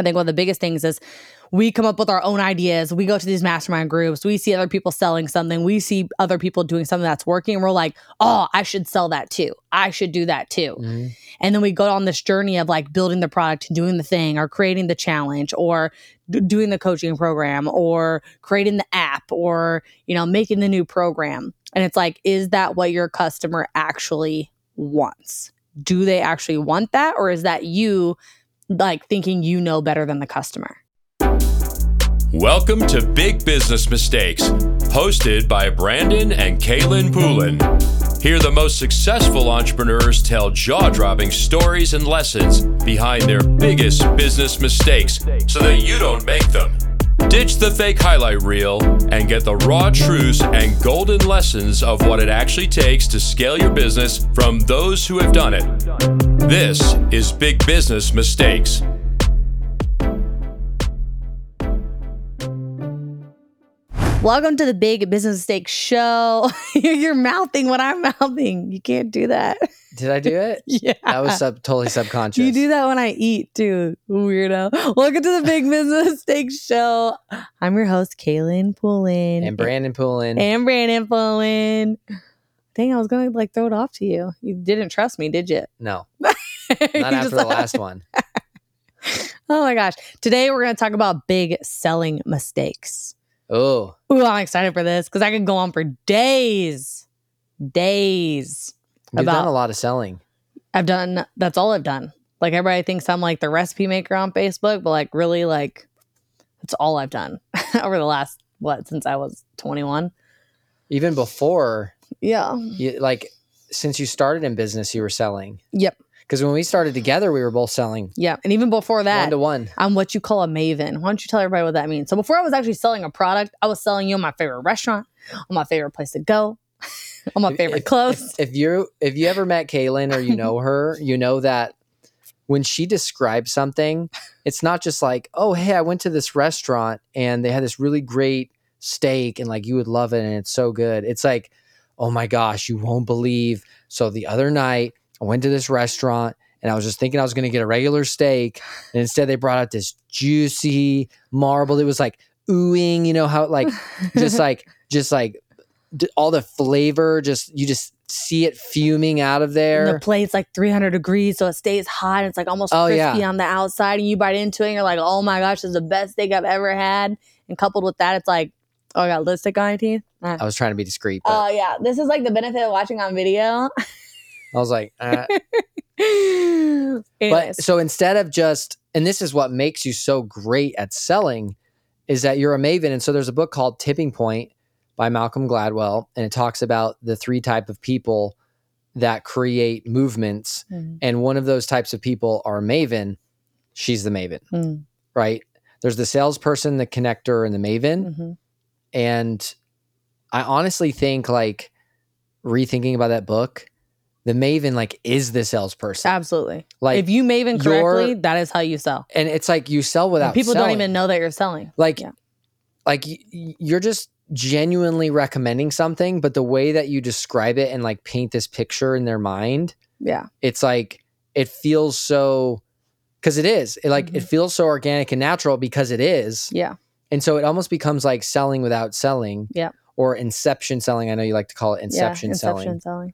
I think one of the biggest things is we come up with our own ideas. We go to these mastermind groups. We see other people selling something. We see other people doing something that's working. And we're like, oh, I should sell that too. I should do that too. Mhm. And then we go on this journey of like building the product doing the thing or creating the challenge or d- doing the coaching program or creating the app or, you know, making the new program. And it's like, is that what your customer actually wants? Do they actually want that? Or is that you like thinking you know better than the customer? Welcome to Big Business Mistakes, hosted by Brandon and Kaylin Poulin. Here, the most successful entrepreneurs tell jaw dropping stories and lessons behind their biggest business mistakes so that you don't make them. Ditch the fake highlight reel and get the raw truths and golden lessons of what it actually takes to scale your business from those who have done it. This is Big Business Mistakes. Welcome to the Big Business Mistake Show. You're mouthing what I'm mouthing. You can't do that. Did I do it? Yeah. That was sub- totally subconscious. You do that when I eat too, weirdo. Welcome to the Big Business Mistake Show. I'm your host, Kaylin Poulin. And Brandon Poulin. And Brandon Poulin. Dang, I was gonna like throw it off to you. You didn't trust me, did you? no, not after the last one. Oh my gosh. Today we're gonna talk about big selling mistakes. Oh, Ooh, I'm excited for this because I could go on for days. Days. you've About- done a lot of selling. I've done that's all I've done. Like everybody thinks I'm like the recipe maker on Facebook, but like really like that's all I've done over the last what since I was 21. Even before, Yeah. you, like, since you started in business, you were selling. Yep. Because when we started together, we were both selling Yeah. And even before that, one to one. I'm what you call a maven. Why don't you tell everybody what that means? So before I was actually selling a product, I was selling you my favorite restaurant, on my favorite place to go, on my favorite if- clothes. If you if you ever met Kaylin or you know her, you know that when she describes something, it's not just like, oh, hey, I went to this restaurant and they had this really great steak and like you would love it and it's so good. It's like, oh my gosh, you won't believe. So the other night I went to this restaurant and I was just thinking I was going to get a regular steak and instead they brought out this juicy marble. It was like oohing, you know how like just like just like d- all the flavor just you just see it fuming out of And there the plate's like 300 degrees, so it stays hot. And it's like almost Oh, crispy yeah. on the outside, and you bite into it, and you're like, "Oh my gosh, this is the best steak I've ever had." And coupled with that, it's like, "Oh, I got lipstick on my teeth." Uh, i was trying to be discreet Oh yeah, this is like the benefit of watching on video. i was like uh. But so instead of just and this is what makes you so great at selling is that you're a maven and so there's a book called tipping point by malcolm gladwell and it talks about the three type of people that create movements Mm, and one of those types of people are maven. She's the maven mm, right? There's the salesperson the connector and the maven mhm. And I honestly think like rethinking about that book, the Maven like is the salesperson. absolutely. Like if you Maven correctly, that is how you sell. and it's like you sell And without people selling. don't even know that you're selling. like Yeah. like you're just genuinely recommending something, but the way that you describe it and like paint this picture in their mind, Yeah, it's like it feels so because it is. It like it Mhm. feels so organic and natural because it is. yeah, And so it almost becomes like selling without selling. Yeah. Or inception selling. I know you like to call it inception, yeah. selling. Inception selling.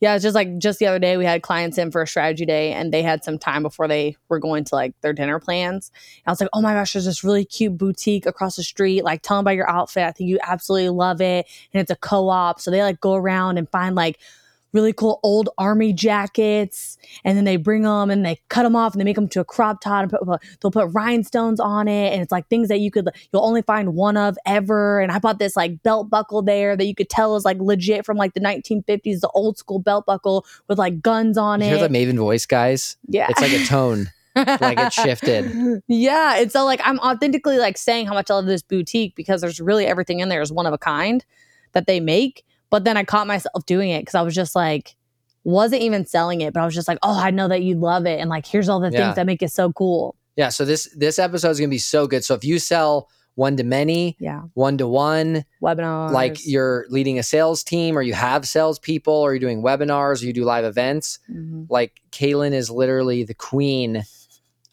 Yeah, it's just like just the other day we had clients in for a strategy day and they had some time before they were going to like their dinner plans. And I was like, oh my gosh, there's this really cute boutique across the street. Like, tell them about your outfit. I think you absolutely love it. And it's a co-op. So they like go around and find like really cool old army jackets and then they bring them and they cut them off and they make them to a crop top and put, they'll put rhinestones on it and it's like things that you could you'll only find one of ever and i bought this like belt buckle there that you could tell is like legit from like the 1950s the old school belt buckle with like guns on You it hear the Maven voice, guys? yeah It's like a tone. like it shifted. yeah and so like i'm authentically like saying how much i love this boutique because there's really everything in there is one of a kind that they make but then i caught myself doing it because i was just like wasn't even selling it but i was just like oh i know that you love it and like here's all the Yeah. things that make it so cool Yeah. So this this episode is gonna be so good. So if you sell one to many, yeah one to one, webinars like you're leading a sales team or you have salespeople or you're doing webinars or you do live events, Mhm. like Kaylin is literally the queen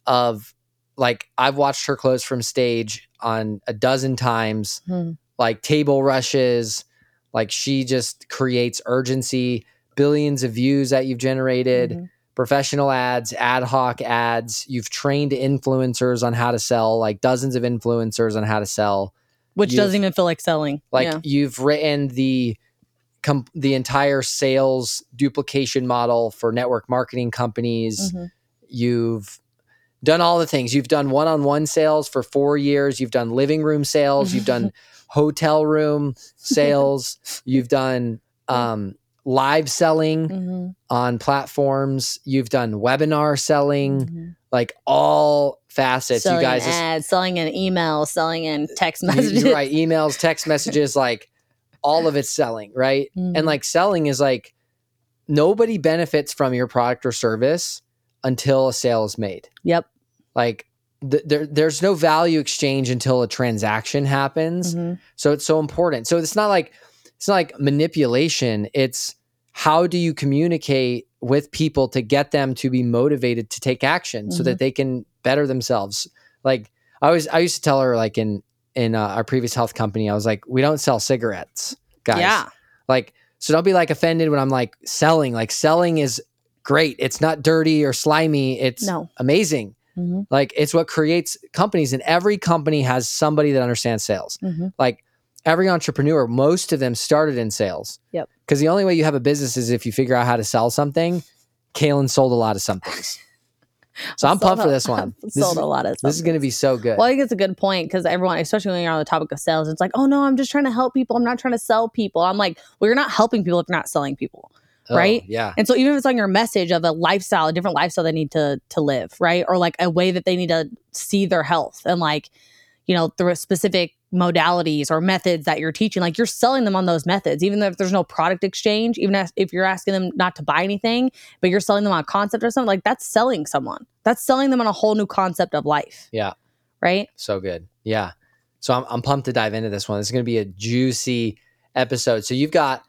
of like I've watched her close from stage on a dozen times, Hmm. like table rushes, like she just creates urgency, billions of views that you've generated, Mhm. professional ads, ad hoc ads. You've trained influencers on how to sell, like dozens of influencers on how to sell. Which You've- doesn't even feel like selling. Like yeah. you've written the com- the entire sales duplication model for network marketing companies. Mhm. You've done all the things. You've done one-on-one sales for 4 years. You've done living room sales, you've done hotel room sales, you've done um live selling Mhm. on platforms, you've done webinar selling, Mhm. like all facets. selling you guys ads, selling in email, selling in text you- messages. you write emails, text messages, like all of it's selling, right? Mhm. And like selling is like nobody benefits from your product or service until a sale is made. Yep. Like th- there, there's no value exchange until a transaction happens. Mhm. So it's so important. So it's not like it's not like manipulation. It's how do you communicate with people to get them to be motivated to take action so that they can better themselves. Like I was, I used to tell her like in in uh, our previous health company, I was like, we don't sell cigarettes, guys. Yeah. Like so, don't be like offended when I'm like selling. Like selling is great. It's not dirty or slimy. It's No. amazing. Mhm. Like it's what creates companies, and every company has somebody that understands sales. Mhm. Like every entrepreneur, most of them started in sales. Yep. Because the only way you have a business is if you figure out how to sell something. Kaylin sold a lot of somethings. So I'm pumped for this one. I've This sold is, a lot of. this is going to be so good. Well, I think it's a good point because everyone, especially when you're on the topic of sales, it's like, oh no, I'm just trying to help people. I'm not trying to sell people. I'm like, well, you're not helping people if you're not selling people. Oh, right? Yeah. And so even if it's on your message of a lifestyle, a different lifestyle they need to to live, right? Or like a way that they need to see their health and like, you know, through specific modalities or methods that you're teaching, like you're selling them on those methods, even though if there's no product exchange, even as, if you're asking them not to buy anything, but you're selling them on a concept or something, like that's selling someone. That's selling them on a whole new concept of life. Yeah. Right. So good. Yeah. So I'm, I'm pumped to dive into this one. This is going to be a juicy episode. So you've got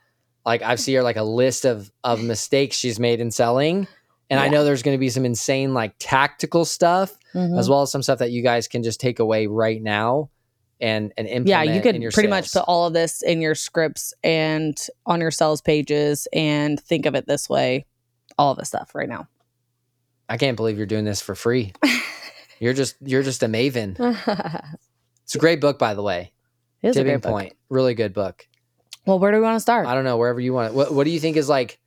like I've see her like a list of of mistakes she's made in selling, and I know there's going to be some insane like tactical stuff Mhm. as well as some stuff that you guys can just take away right now and and implement. yeah, you could pretty much put all of this in your scripts and on your sales pages and think of it this way, all of this stuff right now. I can't believe you're doing this for free. you're just you're just a maven. It's a great book, by the way. It's a Tipping great book. Point, really good book. Well, where do we want to start? I don't know wherever you want. What What do you think is like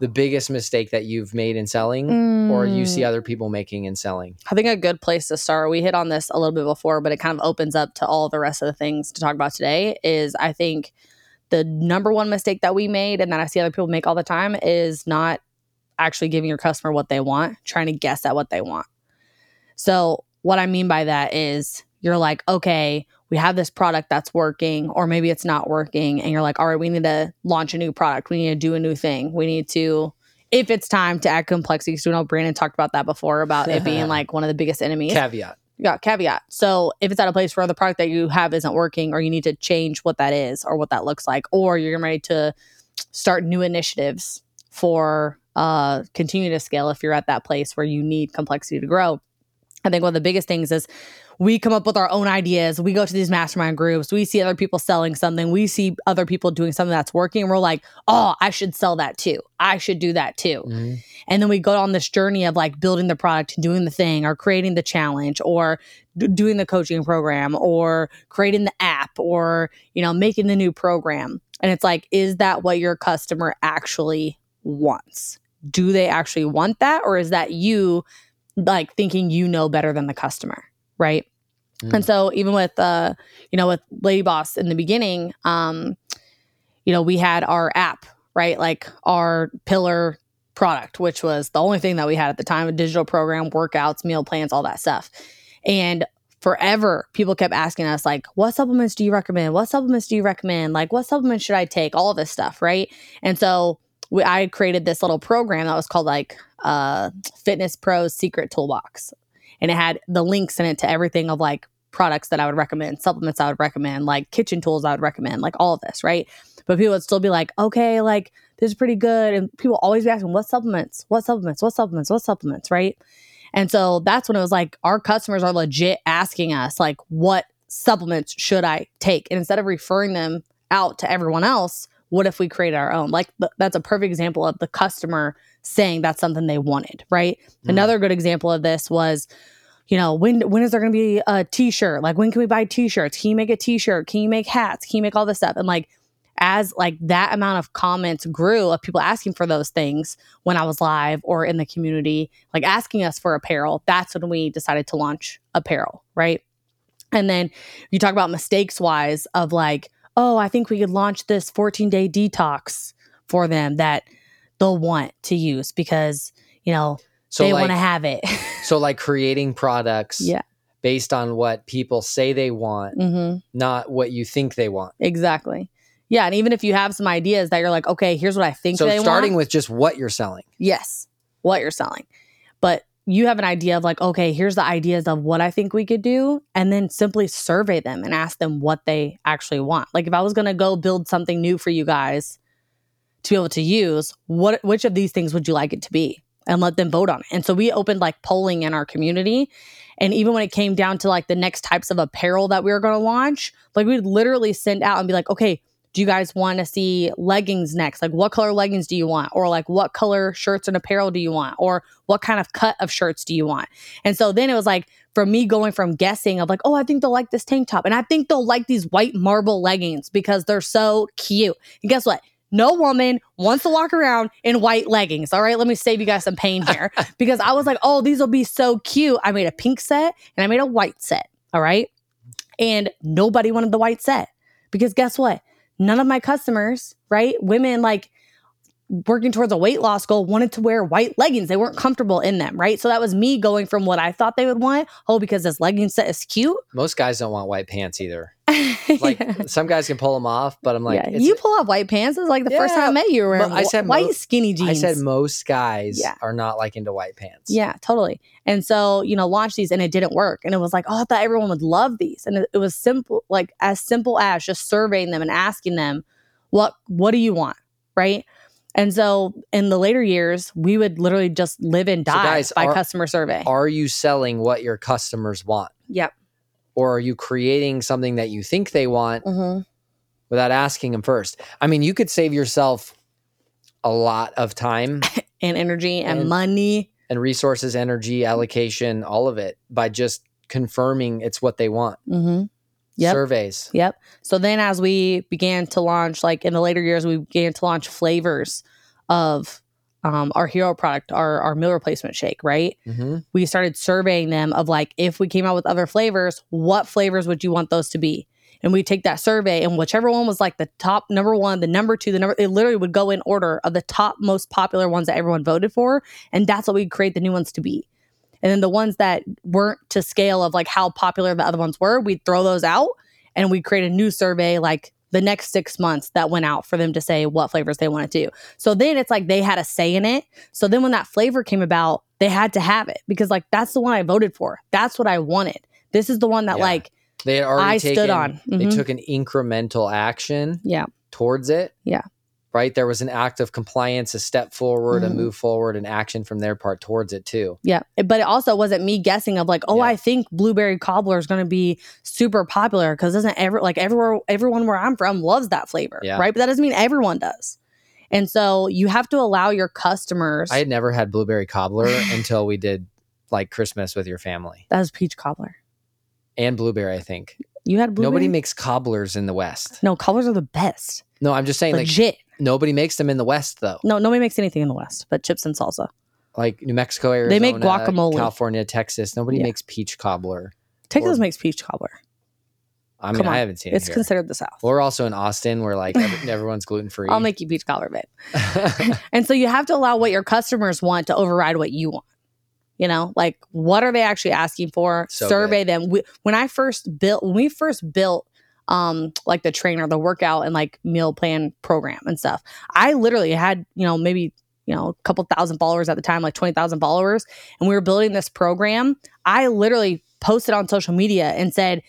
the biggest mistake that you've made in selling, or you see Mm, other people making in selling? I think a good place to start. We hit on this a little bit before, but it kind of opens up to all the rest of the things to talk about today. Is I think the number one mistake that we made, and that I see other people make all the time, is not actually giving your customer what they want, trying to guess at what they want. So, what I mean by that is you're like, okay, we have this product that's working, or maybe it's not working. And you're like, all right, we need to launch a new product. We need to do a new thing. We need to, if it's time to add complexity, because we know Brandon talked about that before about it being like one of the biggest enemies. Caveat. yeah, caveat. So if it's at a place where the product that you have isn't working, or you need to change what that is or what that looks like, or you're ready to start new initiatives for uh continue to scale if you're at that place where you need complexity to grow. I think one of the biggest things is we come up with our own ideas. We go to these mastermind groups. We see other people selling something. We see other people doing something that's working. And we're like, oh, I should sell that too. I should do that too. Mhm. And then we go on this journey of like building the product doing the thing or creating the challenge or d- doing the coaching program or creating the app or, you know, making the new program. And it's like, is that what your customer actually wants? Do they actually want that? Or is that you like thinking you know better than the customer? Right. Mm. And so even with uh, you know, with Lady Boss in the beginning, um, you know, we had our app, right? Like our pillar product, which was the only thing that we had at the time, a digital program, workouts, meal plans, all that stuff. And forever people kept asking us like what supplements do you recommend what supplements do you recommend like what supplements should i take all of this stuff right and so we, i created this little program that was called like uh, fitness pros secret toolbox. And it had the links in it to everything of like products that i would recommend supplements i would recommend like kitchen tools i would recommend like all of this right? But people would still be like okay like this is pretty good. And people always be asking what supplements? What supplements? What supplements? What supplements? Right? And so that's when it was like our customers are legit asking us like what supplements should I take? And instead of referring them out to everyone else, what if we created our own? Like th- that's a perfect example of the customer saying that's something they wanted, right? Mm. Another good example of this was you know, when when is there going to be a t-shirt? Like when can we buy t-shirts? Can you make a t-shirt? Can you make hats? Can you make all this stuff? And like as like that amount of comments grew of people asking for those things when I was live or in the community, like asking us for apparel, that's when we decided to launch apparel, right? And then you talk about mistakes wise of like, oh, I think we could launch this 14 day detox for them that they'll want to use because, you know, So they like want to have it. so like creating products yeah. based on what people say they want, hmm not what you think they want. Exactly. Yeah. And even if you have some ideas that you're like, okay, here's what I think So starting want. with just what you're selling. yes, what you're selling. But you have an idea of like, okay, here's the ideas of what I think we could do. And then simply survey them and ask them what they actually want. Like if I was going to go build something new for you guys to be able to use, what which of these things would you like it to be? And let them vote on it. And so we opened like polling in our community. And even when it came down to like the next types of apparel that we were going to launch, like we'd literally send out and be like, okay, do you guys want to see leggings next? Like, what color leggings do you want? Or like, what color shirts and apparel do you want? Or what kind of cut of shirts do you want? And so then it was like, for me going from guessing of like, oh, I think they'll like this tank top. And I think they'll like these white marble leggings because they're so cute. And guess what? No woman wants to walk around in white leggings. All right, let me save you guys some pain here because I was like, oh, these will be so cute. I made a pink set and I made a white set. All right. And nobody wanted the white set because guess what? None of my customers, right? Women like working towards a weight loss goal wanted to wear white leggings. They weren't comfortable in them, right? So that was me going from what I thought they would want. Oh, because this legging set is cute. Most guys don't want white pants either. Like Yeah. some guys can pull them off, but I'm like, yeah. you pull off white pants. It's like the first time I met you were wearing I said white skinny jeans. I said most guys Yeah. are not like into white pants. Yeah, totally. And so, you know, launched these and it didn't work. And it was like, oh, I thought everyone would love these. And it, it was simple, like as simple as just surveying them and asking them, what what do you want? Right. And so in the later years, we would literally just live and So die guys, by are- customer survey. Are you selling what your customers want? yep. Or are you creating something that you think they want hmm without asking them first? I mean, you could save yourself a lot of time And energy and, And- money. and resources, energy, allocation, all of it by just confirming it's what they want. hmm Yep. Surveys. Yep. So then as we began to launch, like in the later years, we began to launch flavors of um, our hero product, our, our meal replacement shake, right? hmm we started surveying them of like if we came out with other flavors what flavors would you want those to be and we take that survey and whichever one was like the top number one the number two the number it literally would go in order of the top most popular ones that everyone voted for and that's what we'd create the new ones to be and then the ones that weren't to scale of like how popular the other ones were we'd throw those out and we'd create a new survey like the next six months that went out for them to say what flavors they wanted to do so then it's like they had a say in it so then when that flavor came about, they had to have it because like that's the one I voted for. That's what I wanted. This is the one that Yeah. like They had already I taken, stood on. They Mhm. took an incremental action Yeah. towards it. Yeah. Right? There was an act of compliance, a step forward, a Mhm. move forward, an action from their part towards it too. yeah, but it also wasn't me guessing of like, oh, Yeah. I think blueberry cobbler is going to be super popular because doesn't ever like everywhere everyone where I'm from loves that flavor, Yeah. right? But that doesn't mean everyone does. And so you have to allow your customers. I had never had blueberry cobbler until we did like Christmas with your family. that was peach cobbler. And blueberry, I think. You had blueberry. Nobody makes cobblers in the West. no cobblers are the best. No, I'm just saying like Legit. Nobody makes them in the West though. no, nobody makes anything in the West but chips and salsa. Like New Mexico, Arizona, They make guacamole. California, Texas. Nobody Yeah. makes peach cobbler. Texas Or- makes peach cobbler. I mean, I haven't seen it It's here. considered the South. We're also in Austin where like everyone's gluten free. I'll make you peach cobbler, babe. And so you have to allow what your customers want to override what you want. You know, like what are they actually asking for? So Survey them. We, when I first built, when we first built, um, like the trainer, the workout and like meal plan program and stuff, I literally had, you know, maybe you know a couple thousand followers at the time, like twenty thousand followers, and we were building this program. I literally posted on social media and said,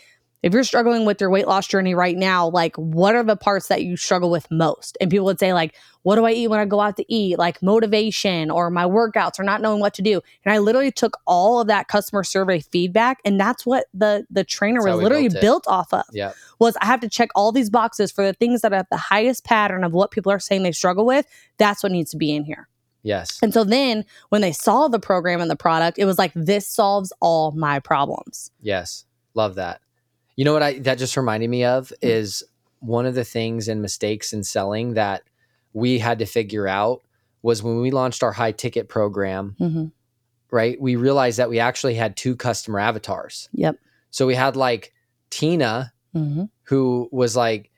if you're struggling with your weight loss journey right now, like what are the parts that you struggle with most? And people would say, like, what do I eat when I go out to eat? Like motivation or my workouts or not knowing what to do. And I literally took all of that customer survey feedback, and that's what the the trainer That's was literally built built off of Yeah. was I have to check all these boxes for the things that are the highest pattern of what people are saying they struggle with. That's what needs to be in here. Yes. And so then when they saw the program and the product, it was like, this solves all my problems. Yes. Love that. You know what I that just reminded me of is one of the things and mistakes in selling that we had to figure out was when we launched our high ticket program, Mm-hmm. right? We realized that we actually had two customer avatars. Yep. So we had like Tina Mm-hmm. who was like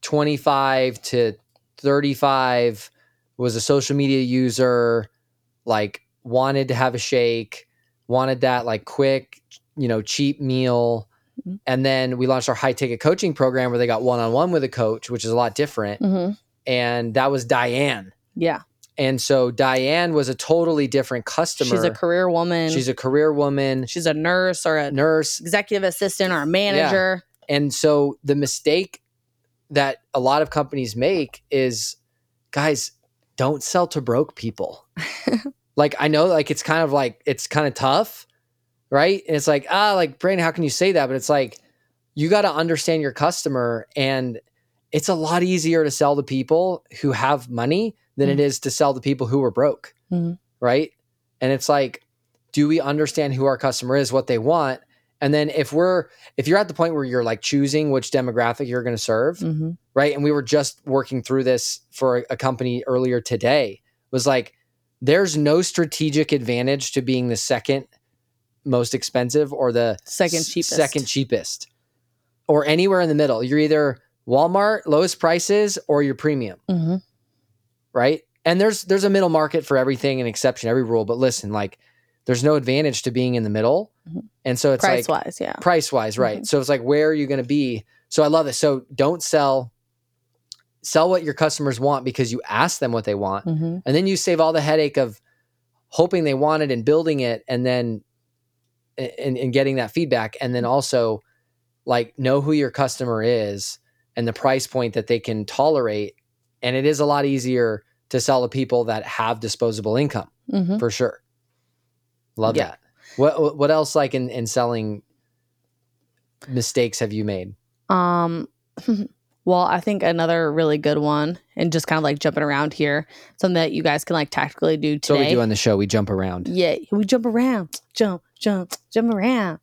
25 to 35 was a social media user like wanted to have a shake wanted that like quick you know cheap meal Mhm. and then we launched our high ticket coaching program where they got one-on-one with a coach which is a lot different Mm-hmm. and that was diane Yeah. and so diane was a totally different customer She's a career woman. she's a career woman she's a nurse or a nurse executive assistant or a manager. And so the mistake that a lot of companies make is guys, don't sell to broke people. like I know like it's kind of like it's kind of tough, right? And it's like, ah, like Brandon, how can you say that? But it's like you got to understand your customer and it's a lot easier to sell to people who have money than it is to sell to people who are broke. Mhm. Right? And it's like do we understand who our customer is, what they want? And then if we're if you're at the point where you're like choosing which demographic you're going to serve, Mm-hmm. right? And we were just working through this for a, a company earlier today. Was like there's no strategic advantage to being the second most expensive or the Second cheapest. second cheapest or anywhere in the middle. You're either Walmart lowest prices or your premium, Mm-hmm. right? And there's there's a middle market for everything, an exception, every rule. But listen, like there's no advantage to being in the middle, Mhm. and so it's Price like wise, yeah. price wise, right? Mhm. So it's like, where are you going to be? So I love it. So don't sell, sell what your customers want because you ask them what they want, Mm-hmm. and then you save all the headache of hoping they want it and building it, and then and, and getting that feedback, and then also like know who your customer is and the price point that they can tolerate, and it is a lot easier to sell to people that have disposable income Mm-hmm. for sure. Love Yeah. that. What what else like in, in selling mistakes have you made? Um, well, I think another really good one, and just kind of like jumping around here, something that you guys can like tactically do That's what we do on the show. We jump around. yeah, we jump around, jump, jump, jump around.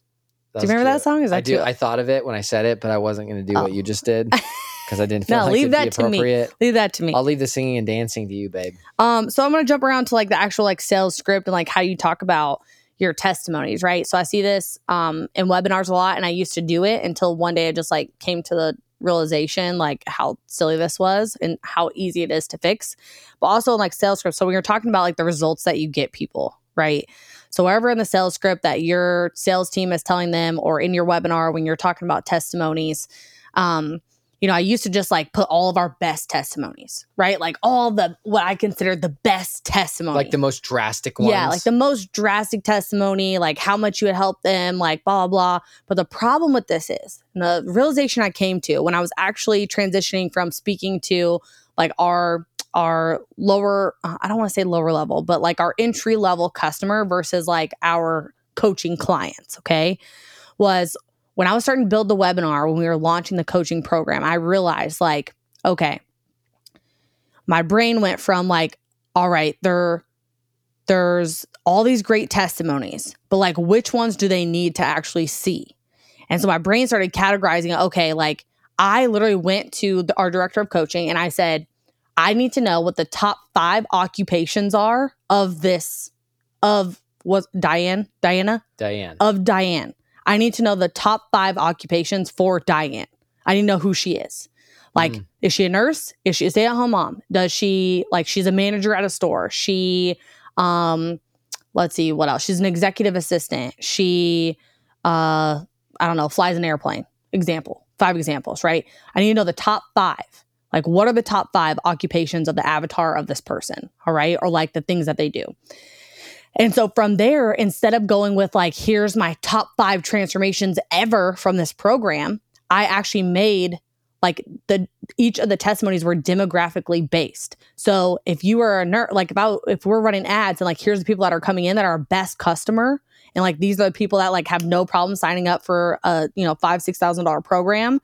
Do you remember that song? Is that I do. too- I thought of it when I said it, but I wasn't going to do Oh. what you just did because I didn't feel No, like leave that be to me. appropriate. Leave that to me. I'll leave the singing and dancing to you, babe. Um, so I'm gonna jump around to like the actual like sales script and like how you talk about your testimonies, right? So I see this um in webinars a lot, and I used to do it until one day I just like came to the realization like how silly this was and how easy it is to fix. But also in like sales scripts. So when you're talking about like the results that you get people, right? So wherever in the sales script that your sales team is telling them, or in your webinar when you're talking about testimonies, um, you know, I used to just like put all of our best testimonies, right? Like all the what I consider the best testimony. Like the most drastic ones. Yeah, like the most drastic testimony, like how much you would help them, like blah, blah, blah. But the problem with this is and the realization I came to when I was actually transitioning from speaking to like our our lower uh, I don't want to say lower level, but like our entry level customer versus like our coaching clients, okay? Was when I was starting to build the webinar, when we were launching the coaching program, I realized like, okay, my brain went from like, all right, there, there's all these great testimonies, but like, which ones do they need to actually see? And so my brain started categorizing, okay, like I literally went to the, our director of coaching and I said, I need to know what the top five occupations are of this, of what Diane, Diana, Diane. of Diane. I need to know the top five occupations for Diane. I need to know who she is. Like, Mm. is she a nurse? Is she a stay at home mom? Does she, like, she's a manager at a store? She, um, let's see, what else? She's an executive assistant. She, uh, I don't know, flies an airplane. Example, five examples, right? I need to know the top five. Like, what are the top five occupations of the avatar of this person? All right. Or like the things that they do. And so from there, instead of going with like, here's my top five transformations ever from this program, I actually made like the each of the testimonies were demographically based. So if you were a nerd, like about if we're running ads and like here's the people that are coming in that are our best customer, and like these are the people that like have no problem signing up for a you know five six thousand dollar program.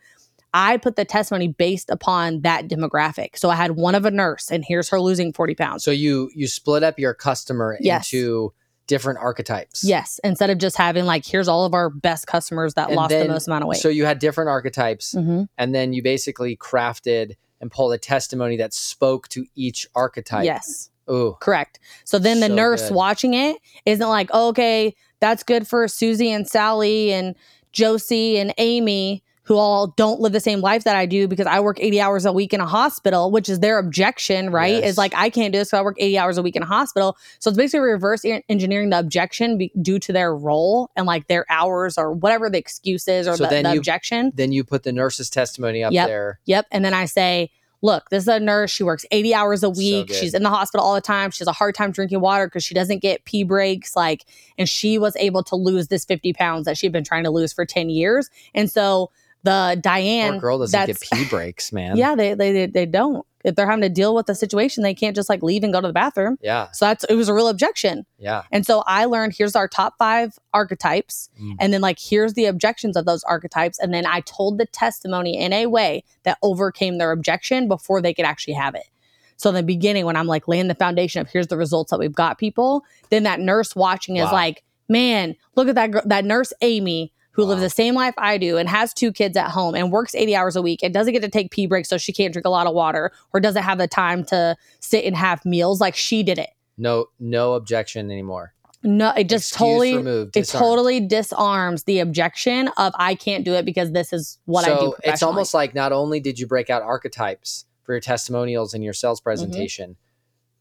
I put the testimony based upon that demographic. So I had one of a nurse, and here's her losing forty pounds. So you you split up your customer Yes. into different archetypes. Yes, instead of just having like here's all of our best customers that And lost the most amount of weight. So you had different archetypes, hmm and then you basically crafted and pulled a testimony that spoke to each archetype. Yes. Ooh. Correct. So then the So nurse good. watching it isn't like, oh, okay, that's good for Susie and Sally and Josie and Amy, who all don't live the same life that I do because I work 80 hours a week in a hospital, which is their objection, right? Yes. Is like, I can't do this because I work 80 hours a week in a hospital. So it's basically reverse engineering the objection be- due to their role and like their hours or whatever the excuse is or So the, then the you- objection. Then you put the nurse's testimony up Yep. there. Yep. And then I say, look, this is a nurse. She works 80 hours a week. good. She's in the hospital all the time. She has a hard time drinking water because she doesn't get pee breaks. Like, and she was able to lose this 50 pounds that she'd been trying to lose for 10 years. And so the Diane, Poor girl doesn't get pee breaks, man. yeah, they, they, they don't. If they're having to deal with the situation, they can't just like leave and go to the bathroom. Yeah. So that's, it was a real objection. Yeah. And so I learned here's our top five archetypes. Mm. And then, like, here's the objections of those archetypes. And then I told the testimony in a way that overcame their objection before they could actually have it. So, in the beginning, when I'm like laying the foundation of here's the results that we've got people, then that nurse watching is like, man, look at that, gr- that nurse, Amy. Who lives the same life I do and has two kids at home and works 80 hours a week and doesn't get to take pee breaks so she can't drink a lot of water or doesn't have the time to sit and have meals like she did it. No no objection anymore. No, it just Excuse totally removed, it totally disarms the objection of I can't do it because this is what I do. so it's almost like not only did you break out archetypes for your testimonials and your sales Mm-hmm.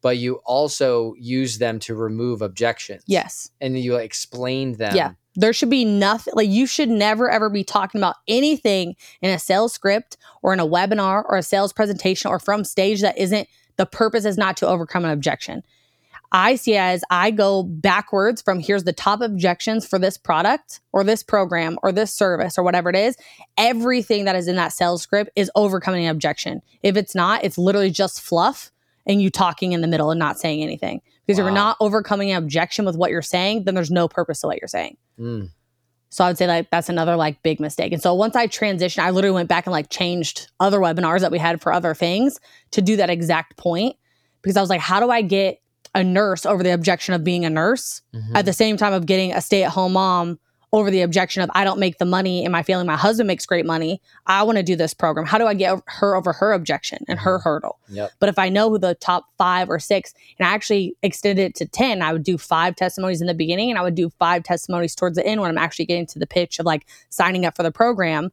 But you also use them to remove objections. yes, And you explain them. Yeah. there should be nothing like you should never ever be talking about anything in a sales script or in a webinar or a sales presentation or from stage that isn't the purpose is not to overcome an objection. I see as I go backwards from here's the top objections for this product or this program or this service or whatever it is. Everything that is in that sales script is overcoming an objection. If it's not, it's literally just fluff and you talking in the middle and not saying anything. Because if Wow. you're not overcoming an objection with what you're saying, then there's no purpose to what you're saying. Mm. So I would say like that's another like big mistake. And so once I transitioned, I literally went back and like changed other webinars that we had for other things to do that exact point because I was like, how do I get a nurse over the objection of being a nurse Mhm. at the same time of getting a stay-at-home mom over the objection of I don't make the money in my family, my husband makes great money. I want to do this program. How do I get her over her objection and her hurdle? Yep. But if I know who the top five or six, and I actually extended it to 10, I would do five testimonies in the beginning and I would do five testimonies towards the end when I'm actually getting to the pitch of like signing up for the program.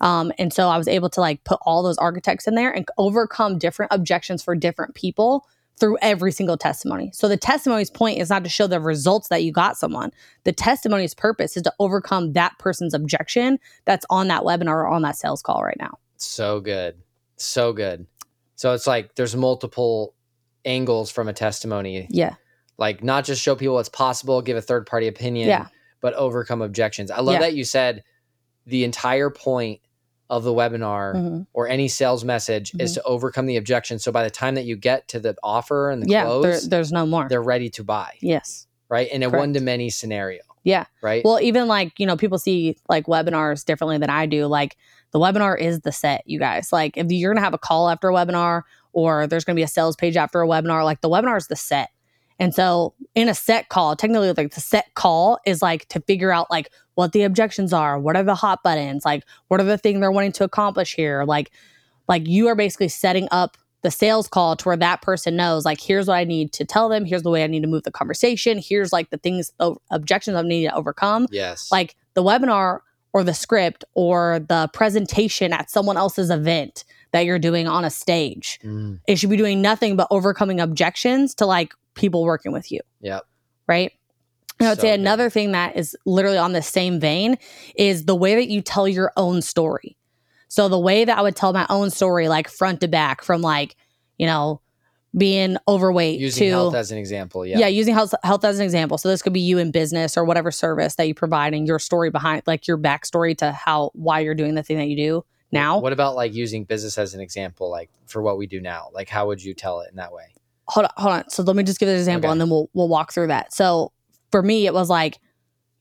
Um, and so I was able to like put all those archetypes in there and overcome different objections for different people through every single testimony. So the testimony's point is not to show the results that you got someone. The testimony's purpose is to overcome that person's objection that's on that webinar or on that sales call right now. So good. So good. So it's like there's multiple angles from a testimony. Yeah. Like not just show people what's possible, give a third party opinion, Yeah. but overcome objections. I love Yeah. that you said the entire point of the webinar Mhm. or any sales message is to overcome the objection. So by the time that you get to the offer and the Yeah. Close, there's no more. they're ready to buy, Yes. right? In a one to many scenario. Yeah. Right. Well, even like, you know, people see like webinars differently than I do. Like the webinar is the set, you guys. Like if you're going to have a call after a webinar or there's going to be a sales page after a webinar, like the webinar is the set. And so in a set call, technically like the set call is like to figure out like what the objections are, what are the hot buttons, like what are the things they're wanting to accomplish here. Like like you are basically setting up the sales call to where that person knows like here's what I need to tell them, here's the way I need to move the conversation, here's like the things objections I need to overcome. yes. Like the webinar or the script or the presentation at someone else's event that you're doing on a stage. Mm, It should be doing nothing but overcoming objections to like people working with you yep. right? And I would So say good. another thing that is literally on the same vein is the way that you tell your own story. So the way that I would tell my own story, like front to back, from like, you know, being overweight Using to health as an example. Yeah. yeah. using health health as an example. So this could be you in business or whatever service that you provide and your story behind like your backstory to how why you're doing the thing that you do now. What about like using business as an example, like for what we do now? Like, how would you tell it in that way? Hold on, hold on. So let me just give an example Okay. and then we'll we'll walk through that. So for me, it was like,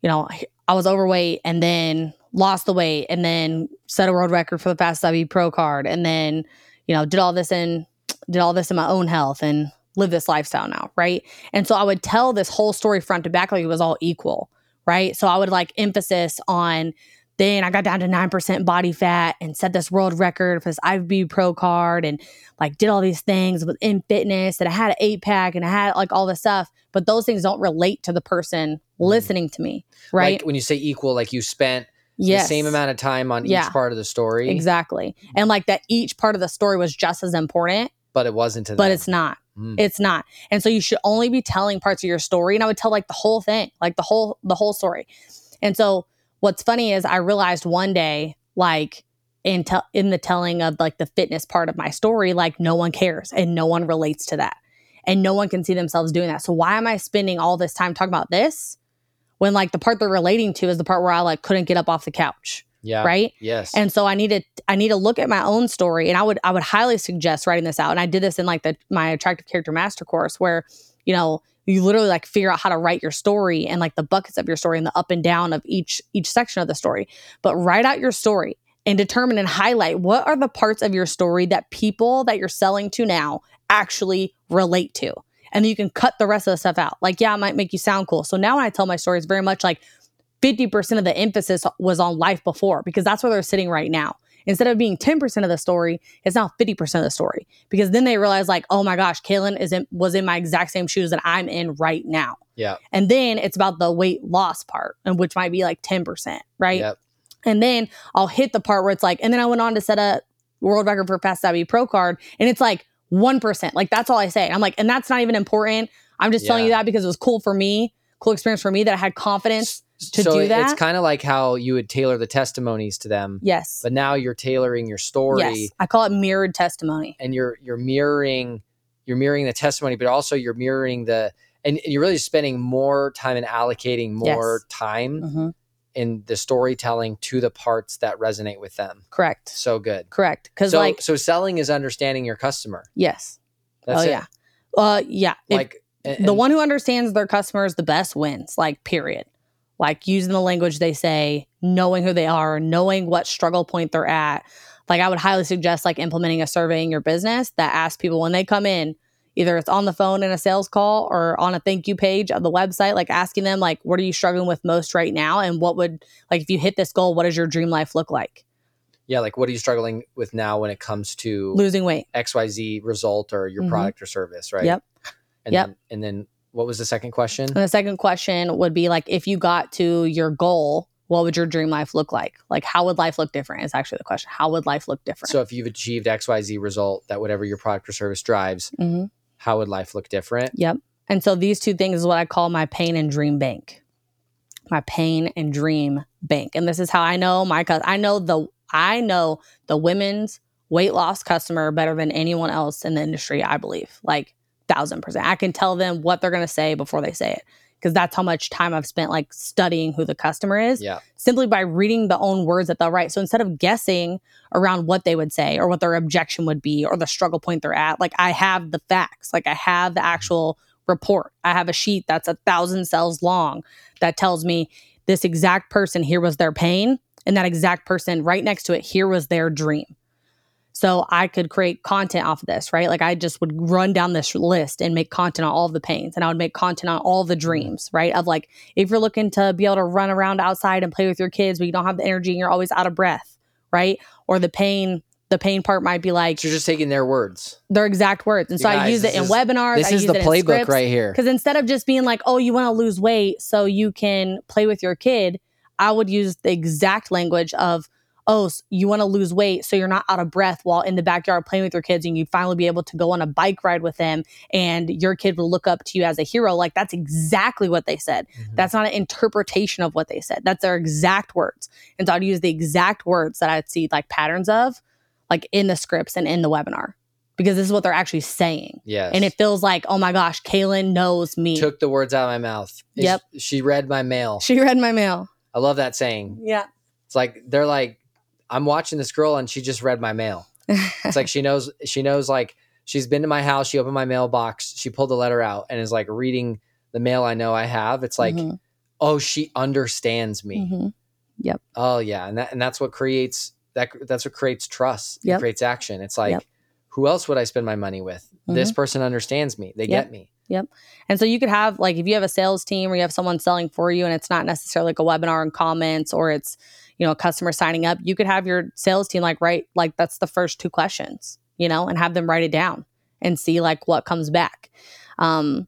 you know, I was overweight and then lost the weight and then set a world record for the fast W pro card and then, you know, did all this in did all this in my own health and live this lifestyle now, right? And so I would tell this whole story front to back like it was all equal, right? So I would like emphasis on then I got down to 9% body fat and set this world record for this IFBB pro card and like did all these things within fitness and I had an eight pack and I had like all this stuff, but those things don't relate to the person listening to me, right? Like when you say equal, like you spent yes. the same amount of time on Yeah. each part of the story, Exactly. And like that each part of the story was just as important, but it wasn't to but them. it's not. Mm. It's not. And so you should only be telling parts of your story. And I would tell like the whole thing, like the whole, the whole story. And so what's funny is I realized one day, like in te- in the telling of like the fitness part of my story, like no one cares and no one relates to that. And no one can see themselves doing that. So why am I spending all this time talking about this when like the part they're relating to is the part where I like couldn't get up off the couch, yeah. right? Yes. And so I need to I need to look at my own story and I would I would highly suggest writing this out. And I did this in like the my attractive character master course where, you know, you literally like figure out how to write your story and like the buckets of your story and the up and down of each each section of the story. But write out your story and determine and highlight what are the parts of your story that people that you're selling to now actually relate to. And you can cut the rest of the stuff out. Like, yeah, it might make you sound cool. So now when I tell my story, it's very much like 50% of the emphasis was on life before because that's where they're sitting right now. Instead of being 10% of the story, it's now 50% of the story because then they realize like, oh my gosh, Kaylin is in, was in my exact same shoes that I'm in right now. yeah. And then it's about the weight loss part, and which might be like 10%, right? Yep. And then I'll hit the part where it's like, and then I went on to set a world record for Fast Savvy Pro card, and it's like 1%. Like that's all I say. I'm like, and that's not even important. I'm just telling you that because it was cool for me, cool experience for me that I had confidence to so do that. It's kind of like how you would tailor the testimonies to them, Yes. but now you're tailoring your story Yes. I call it mirrored testimony. and you're you're mirroring you're mirroring the testimony, but also you're mirroring the and and you're really spending more time and allocating more Yes. time Mhm. in the storytelling to the parts that resonate with them. Correct. So good. Correct. Because So like, so selling is understanding your customer. yes. That's oh it. yeah. Uh yeah. If- Like and- the one who understands their customers the best wins like period like using the language they say knowing who they are knowing what struggle point they're at like i would highly suggest like implementing a survey in your business that asks people when they come in either it's on the phone in a sales call or on a thank you page of the website like asking them like what are you struggling with most right now and what would like if you hit this goal what does your dream life look like yeah, like what are you struggling with now when it comes to losing weight XYZ result or your Mhm. product or service, right? Yep. And Yep. then and then what was the second question? And the second question would be like, if you got to your goal, what would your dream life look like? Like, how would life look different? Is actually the question. How would life look different? So if you've achieved XYZ result that whatever your product or service drives, hmm how would life look different? Yep. And so these two things is what I call my pain and dream bank. My pain and dream bank. And this is how I know my I know the I know the women's weight loss customer better than anyone else in the industry, I believe. Like thousand percent. I can tell them what they're gonna say before they say it. Because that's how much time I've spent like studying who the customer is. Yeah. simply by reading the own words that they'll write. So instead of guessing around what they would say or what their objection would be or the struggle point they're at, like I have the facts, like I have the mm-hmm. actual report. I have a sheet that's a thousand cells long that tells me this exact person here was their pain and that exact person right next to it here was their dream. So I could create content off of this, right? Like I just would run down this list and make content on all of the pains and I would make content on all the mm. dreams, right? Of like if you're looking to be able to run around outside and play with your kids but you don't have the energy and you're always out of breath, right? Or the pain the pain part might be like So you're just taking their words. their exact words. And so I use it in is- webinars. This I is use the playbook scripts. right here. Because instead of just being like, oh, you want to lose weight so you can play with your kid, I would use the exact language of, oh, you want to lose weight so you're not out of breath while in the backyard playing with your kids and you finally be able to go on a bike ride with them and your kid will look up to you as a hero. Like that's exactly what they said. Mhm. That's not an interpretation of what they said. That's their exact words. And so I'd use the exact words that I'd see like patterns of, like in the scripts and in the webinar. because this is what they're actually saying. Yes. And it feels like, oh my gosh, Kaylin knows me. took the words out of my mouth. Yep. She read my mail. she read my mail. I love that saying. Yeah. It's like they're like, I'm watching this girl and she just read my mail. It's like she knows she knows like she's been to my house, she opened my mailbox, she pulled the letter out and is like reading the mail I know I have. It's like, Mhm, oh, she understands me. mhm. Oh yeah. And that and that's what creates that that's what creates trust. Yep. It creates action. It's like, Yep. who else would I spend my money with? This person understands me. They Yep. get me. Yep. And so you could have like if you have a sales team or you have someone selling for you and it's not necessarily like a webinar and comments or it's you know a customer signing up, you could have your sales team like write like that's the first two questions, you know, and have them write it down and see like what comes back. Um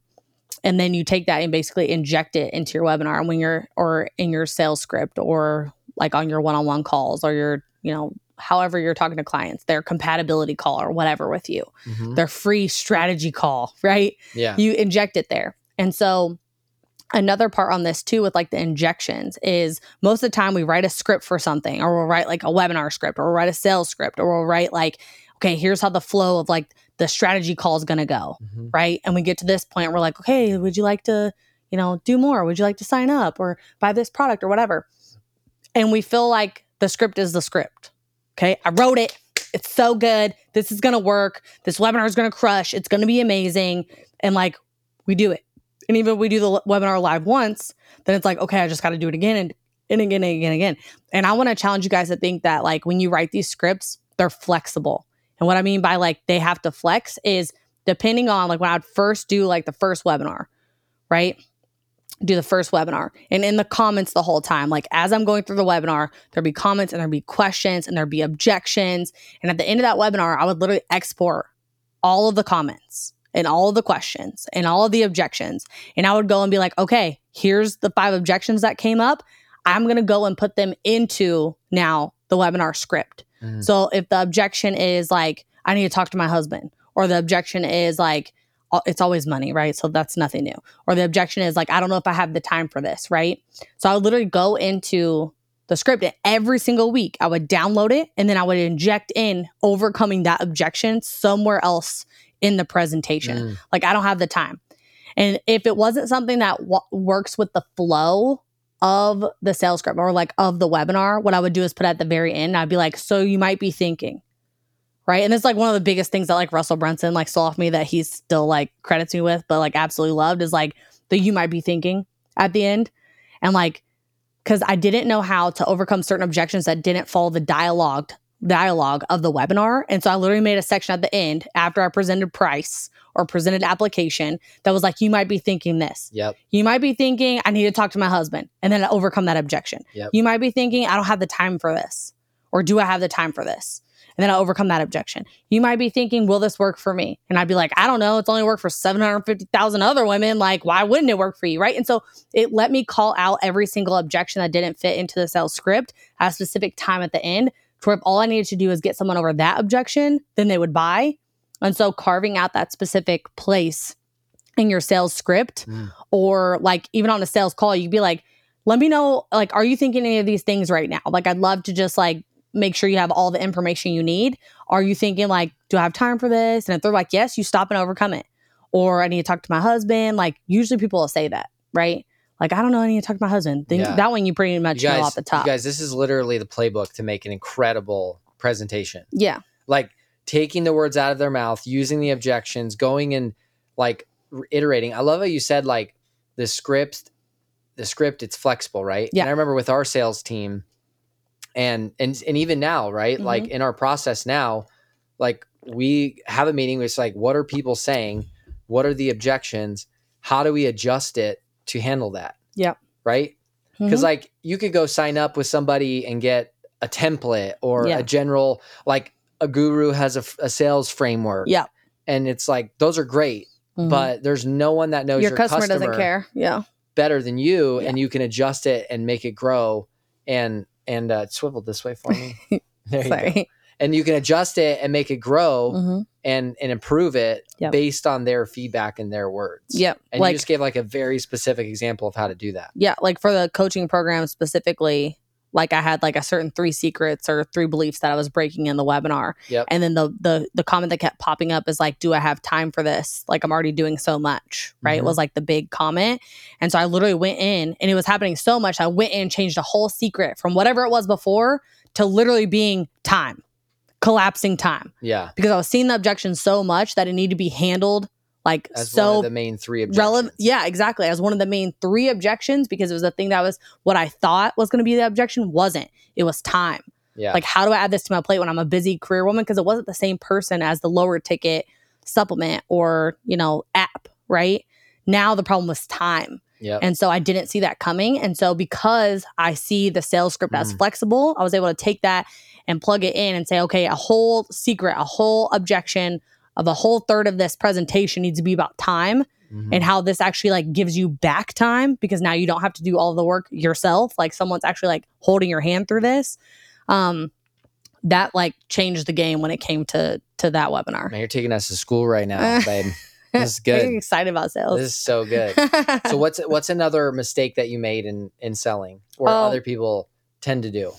and then you take that and basically inject it into your webinar and when you're or in your sales script or like on your one-on-one calls or your, you know, however you're talking to clients, their compatibility call or whatever with you, Mhm. their free strategy call, right? Yeah. you inject it there. And so another part on this too with like the injections is most of the time we write a script for something or we'll write like a webinar script or we'll write a sales script or we'll write like okay here's how the flow of like the strategy call is going to go Mhm. right? And we get to this point we're like okay would you like to you know do more? Would you like to sign up or buy this product or whatever? And we feel like the script is the script okay? I wrote it. It's so good. This is going to work. This webinar is going to crush. It's going to be amazing. And like we do it and even if we do the webinar live once then it's like okay i just got to do it again and, and again and again and again. And i want to challenge you guys to think that like when you write these scripts they're flexible. And what i mean by like they have to flex is depending on like when i'd first do like the first webinar right? Do the first webinar and in the comments the whole time. Like as i'm going through the webinar there'd be comments and there'd be questions and there'd be objections. And at the end of that webinar i would literally export all of the comments and all the questions and all the objections. And i would go and be like okay here's the five objections that came up. I'm going to go and put them into now the webinar script. Mhm. so if the objection is like i need to talk to my husband or the objection is like it's always money right? So that's nothing new. Or the objection is like i don't know if i have the time for this right? So i would literally go into the script and every single week i would download it and then i would inject in overcoming that objection somewhere else in the presentation Mm. like I don't have the time. And if it wasn't something that w- works with the flow of the sales script or like of the webinar, what I would do is put at the very end, I'd be like, so you might be thinking, right? And it's like one of the biggest things that like Russell Brunson like stole off me that he's still like credits me with, but like absolutely loved is like the you might be thinking at the end. And like, because I didn't know how to overcome certain objections that didn't follow the dialogue dialogue of the webinar. And so I literally made a section at the end after I presented price or presented application that was like, you might be thinking this. Yep. You might be thinking, I need to talk to my husband and then I overcome that objection. Yep. You might be thinking, I don't have the time for this. Or do I have the time for this? And then I overcome that objection. You might be thinking, will this work for me? And I'd be like, I don't know. It's only worked for 750,000 other women. Like, why wouldn't it work for you? Right. And so it let me call out every single objection that didn't fit into the sales script at a specific time at the end. To where if all I needed to do is get someone over that objection, then they would buy. And so carving out that specific place in your sales script Mm. or like even on a sales call, you'd be like, let me know, like, are you thinking any of these things right now? Like, I'd love to just like make sure you have all the information you need. Are you thinking like, do I have time for this? And if they're like, yes, you stop and overcome it. Or I need to talk to my husband. Like, usually people will say that, right? Like, I don't know, I need to talk to my husband. Then Yeah. that one you pretty much You know guys, off the top. you guys, this is literally the playbook to make an incredible presentation. yeah. Like taking the words out of their mouth, using the objections, going and like iterating. I love how you said like the script, the script, it's flexible, right? Yeah. And I remember with our sales team, and and and even now, right? Mhm. Like in our process now, like we have a meeting. It's like, what are people saying? What are the objections? How do we adjust it to handle that? Yep. Right because Mhm. like you could go sign up with somebody and get a template or Yeah. a general like a guru has a sales framework Yeah. and it's like those are great Mhm. but there's no one that knows your, your, customer, doesn't care. Yeah. better than you Yeah. and you can adjust it and make it grow and and uh, swivel this way for me there you go. And you can adjust it and make it grow Mhm. and and improve it Yep. based on their feedback and their words Yep. and like you just gave like a very specific example of how to do that yeah, like for the coaching program specifically, like I had like a certain three secrets or three beliefs that I was breaking in the webinar. Yep. And then the the the comment that kept popping up is like, do I have time for this? Like I'm already doing so much, right? Mhm. Was like the big comment. And so I literally went in and it was happening so much. I went in, and changed a whole secret from whatever it was before to literally being time, collapsing time. Yeah. Because I was seeing the objection so much that it needed to be handled like As so one of the main three objections. relevant yeah exactly as one of the main three objections because it was the thing that was what i thought was going to be the objection wasn't it was time Yeah. like how do i add this to my plate when i'm a busy career woman because it wasn't the same person as the lower ticket supplement or you know app right now the problem was time yep. and so I didn't see that coming. And so because I see the sales script as Mm. flexible, I was able to take that and plug it in and say, okay, a whole secret, a whole objection of a whole third of this presentation needs to be about time Mhm. and how this actually like gives you back time because now you don't have to do all the work yourself. Like someone's actually like holding your hand through this. Um that like changed the game when it came to to that webinar. Man, you're taking us to school right now, babe. This is I'm good. excited about sales. This is so good. So what's what's another mistake that you made in in selling or Oh. other people tend to do?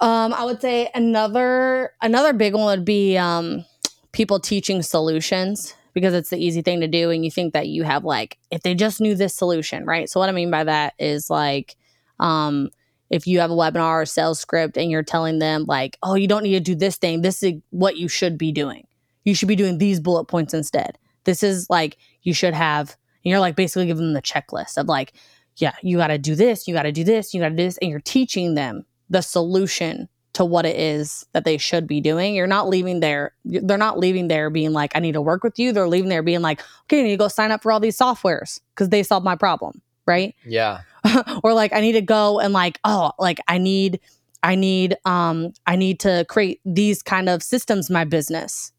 Um, I would say another another big one would be um, people teaching solutions because it's the easy thing to do, and you think that you have like if they just knew this solution, right? So what I mean by that is like, um, if you have a webinar or sales script and you're telling them like, oh, you don't need to do this thing. This is what you should be doing. You should be doing these bullet points instead. This is like you should have. And you're like basically giving them the checklist of like, yeah, you got to do this, you got to do this, you got to do this, and you're teaching them the solution to what it is that they should be doing. You're not leaving there. They're not leaving there being like, I need to work with you. They're leaving there being like, okay, I need to go sign up for all these softwares because they solve my problem, right? Yeah. or like, I need to go and like, oh, like I need, I need, um, I need to create these kind of systems in my business,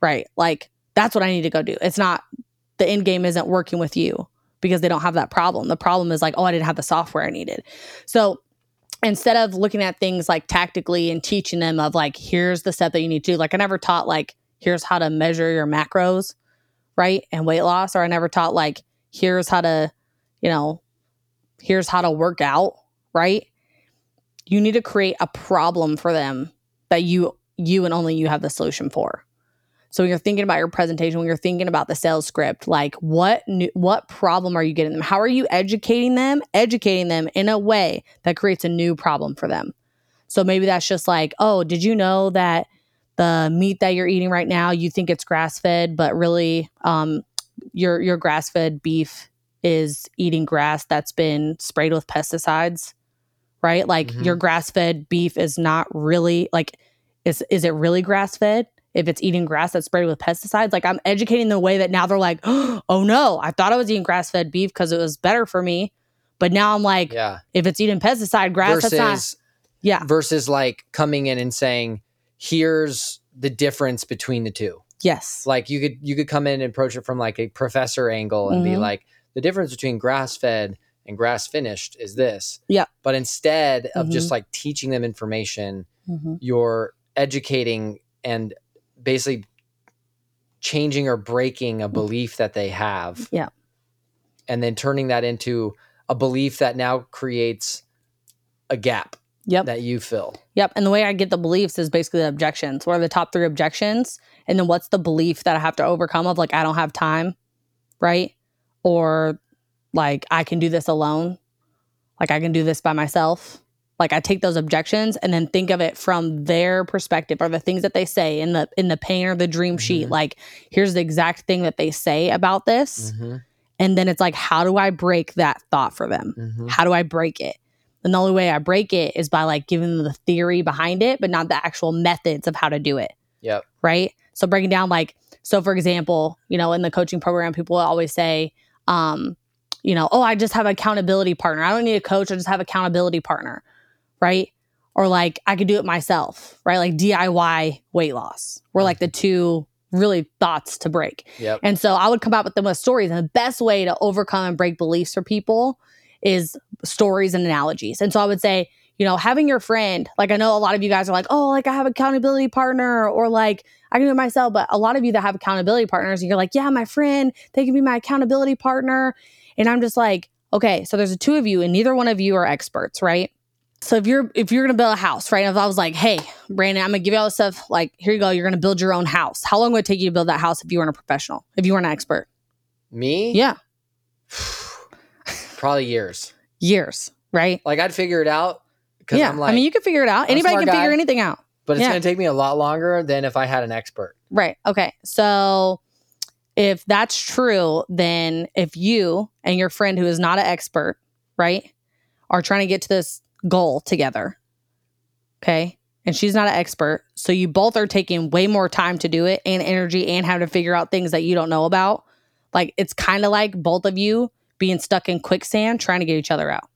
right? Like that's what I need to go do. It's not the end game isn't working with you because they don't have that problem. The problem is like, oh, I didn't have the software I needed. So instead of looking at things like tactically and teaching them of like, here's the step that you need to do, like I never taught like, here's how to measure your macros, right? And weight loss, or I never taught like, here's how to, you know, here's how to work out, right? You need to create a problem for them that you you and only you have the solution for. So when you're thinking about your presentation, when you're thinking about the sales script, like what new, what problem are you getting them? How are you educating them? Educating them in a way that creates a new problem for them. So maybe that's just like, oh, did you know that the meat that you're eating right now, you think it's grass fed, but really, um, your your grass fed beef is eating grass that's been sprayed with pesticides, right? Like Mhm. your grass fed beef is not really like, is is it really grass fed? If it's eating grass that's sprayed with pesticides. Like I'm educating the way that now they're like, oh no, I thought I was eating grass fed beef because it was better for me. But now I'm like, Yeah. if it's eating pesticide grass, versus that's not. Yeah. versus like coming in and saying, here's the difference between the two. Yes. Like you could you could come in and approach it from like a professor angle and be Mhm. like, the difference between grass fed and grass finished is this. Yeah. But instead of Mhm. just like teaching them information, Mhm. you're educating and basically changing or breaking a belief that they have. Yeah. And then turning that into a belief that now creates a gap Yep. that you fill. Yep. And the way I get the beliefs is basically the objections. What are the top three objections? And then what's the belief that I have to overcome of like, I don't have time, right? Or like, I can do this alone. Like, I can do this by myself. Like, I take those objections and then think of it from their perspective or the things that they say in the in the pain or the dream sheet. Mhm. Like, here's the exact thing that they say about this. Mhm, And then it's like, how do I break that thought for them? mhm. How do I break it? And the only way I break it is by like giving them the theory behind it, but not the actual methods of how to do it. Yep. Right. So breaking down like, so for example, you know, in the coaching program, people always say, um, you know, oh, I just have accountability partner. I don't need a coach. I just have accountability partner. Right. Or like I could do it myself. Right. Like DIY weight loss were like the mm-hmm. two really thoughts to break. Yep. And so I would come up with them with stories. And the best way to overcome and break beliefs for people is stories and analogies. And so I would say, you know, having your friend, like I know a lot of you guys are like, oh, like I have accountability partner or like I can do it myself. But a lot of you that have accountability partners, you're like, yeah, my friend, they can be my accountability partner. And I'm just like, okay, so there's the two of you and neither one of you are experts, right? So if you're if you're gonna build a house, right? If I was like, hey, Brandon, I'm gonna give you all this stuff, like, here you go, you're gonna build your own house. How long would it take you to build that house if you weren't a professional? If you weren't an expert? Me? Yeah. Probably years. Years, right? Like I'd figure it out because Yeah. I'm like, I mean you can figure it out. I'm Anybody can figure anything out. but it's yeah. gonna take me a lot longer than if I had an expert. Right. Okay. So if that's true, then if you and your friend who is not an expert, right, are trying to get to this goal together, okay, and she's not an expert, so you both are taking way more time to do it and energy and having to figure out things that you don't know about, like it's kind of like both of you being stuck in quicksand trying to get each other out.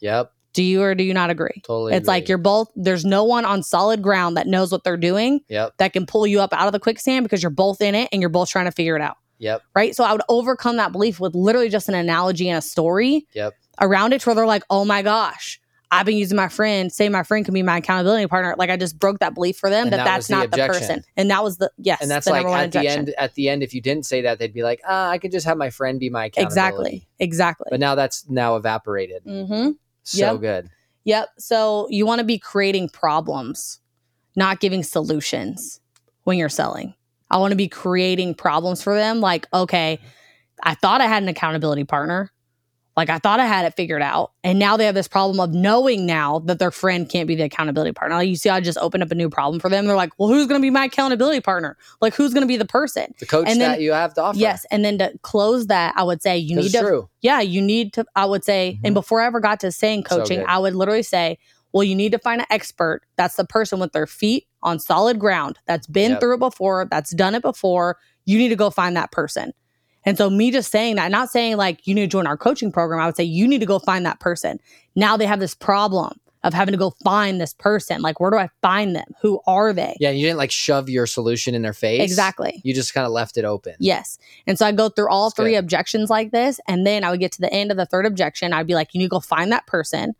Yep. Do you or do you not agree? Totally. It's like you're both, there's no one on solid ground that knows what they're doing Yep. that can pull you up out of the quicksand because you're both in it and you're both trying to figure it out. Yep. Right. So I would overcome that belief with literally just an analogy and a story Yep. around it where they're like, oh my gosh, I've been using my friend, say my friend can be my accountability partner. Like I just broke that belief for them that, that that's the not the person. And that was the, yes. And that's like at the end. At the end, if you didn't say that, they'd be like, "Ah, I could just have my friend be my accountability." Exactly. Exactly. But now that's now evaporated. mm-hmm. So Yep. good. Yep. So you want to be creating problems, not giving solutions when you're selling. I want to be creating problems for them. Like, okay, I thought I had an accountability partner. Like, I thought I had it figured out. And now they have this problem of knowing now that their friend can't be the accountability partner. Like, you see, I just opened up a new problem for them. They're like, well, who's going to be my accountability partner? Like, who's going to be the person? The coach And then- that you have to offer. Yes. And then to close that, I would say you need to true. yeah, you need to, I would say, and Mhm. before I ever got to saying coaching, good. I would literally say, well, you need to find an expert that's the person with their feet on solid ground, that's been Yep. through it before, that's done it before. You need to go find that person. And so, me just saying that, not saying like you need to join our coaching program, I would say you need to go find that person. Now they have this problem of having to go find this person. Like, where do I find them? Who are they? Yeah, you didn't like shove your solution in their face. Exactly. You just kind of left it open. Yes. And so I go through all That's three good. objections like this. And then I would get to the end of the third objection. I'd be like, you need to go find that person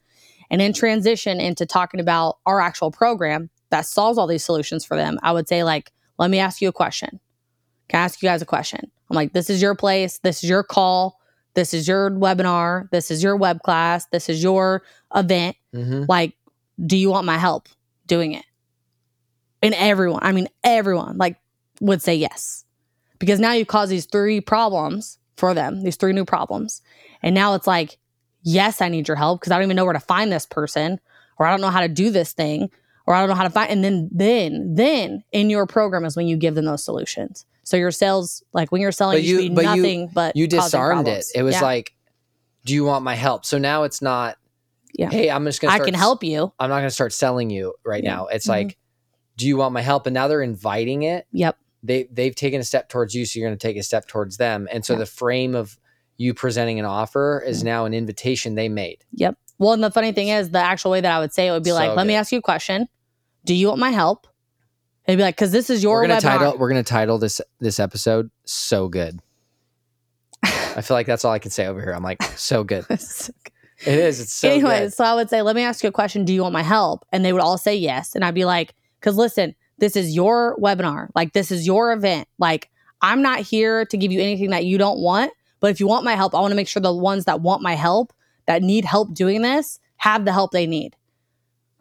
and then transition into talking about our actual program that solves all these solutions for them. I would say, like, let me ask you a question. Can I ask you guys a question? I'm like, this is your place. This is your call. This is your webinar. This is your web class. This is your event. hmm Like, do you want my help doing it? And everyone, I mean, everyone, like, would say yes. Because now you cause these three problems for them, these three new problems. And now it's like, yes, I need your help because I don't even know where to find this person, or I don't know how to do this thing, or I don't know how to find. And then, then, then in your program is when you give them those solutions. So your sales, like when you're selling, But you, you- but you- nothing but You disarmed it. It was Yeah. like, do you want my help? So now it's not. Yeah. Hey, I'm just gonna. I can help you. I'm not gonna start selling you right Yeah. now. It's Mhm. like, do you want my help? And now they're inviting it. Yep. They they've taken a step towards you, so you're gonna take a step towards them. And so Yeah. the frame of you presenting an offer is Mhm. now an invitation they made. Yep. Well, and the funny thing is, the actual way that I would say it would be like, So let me ask you a question. Do you want my help? It'd be like, because this is your we're gonna webinar. title we're gonna title this this episode so good. I feel like that's all I can say over here. I'm like, so good. It is. It's so Anyways, good. so I would say, let me ask you a question. Do you want my help? And they would all say yes. And I'd be like, because listen, this is your webinar. Like, this is your event. Like, I'm not here to give you anything that you don't want. But if you want my help, I want to make sure the ones that want my help, that need help doing this, have the help they need.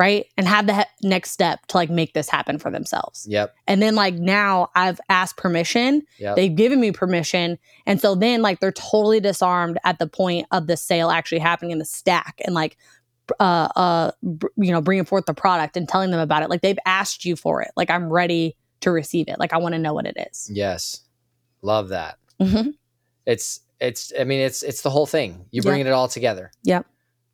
Right. And have the he- next step to like make this happen for themselves. Yep. And then like now I've asked permission. Yep. They've given me permission. And so then like they're totally disarmed at the point of the sale actually happening in the stack and like uh uh br- you know bringing forth the product and telling them about it. Like they've asked you for it. Like I'm ready to receive it. Like I want to know what it is. Yes. Love that. Mhm. It's it's I mean it's it's the whole thing. You're bringing it all together. Yep.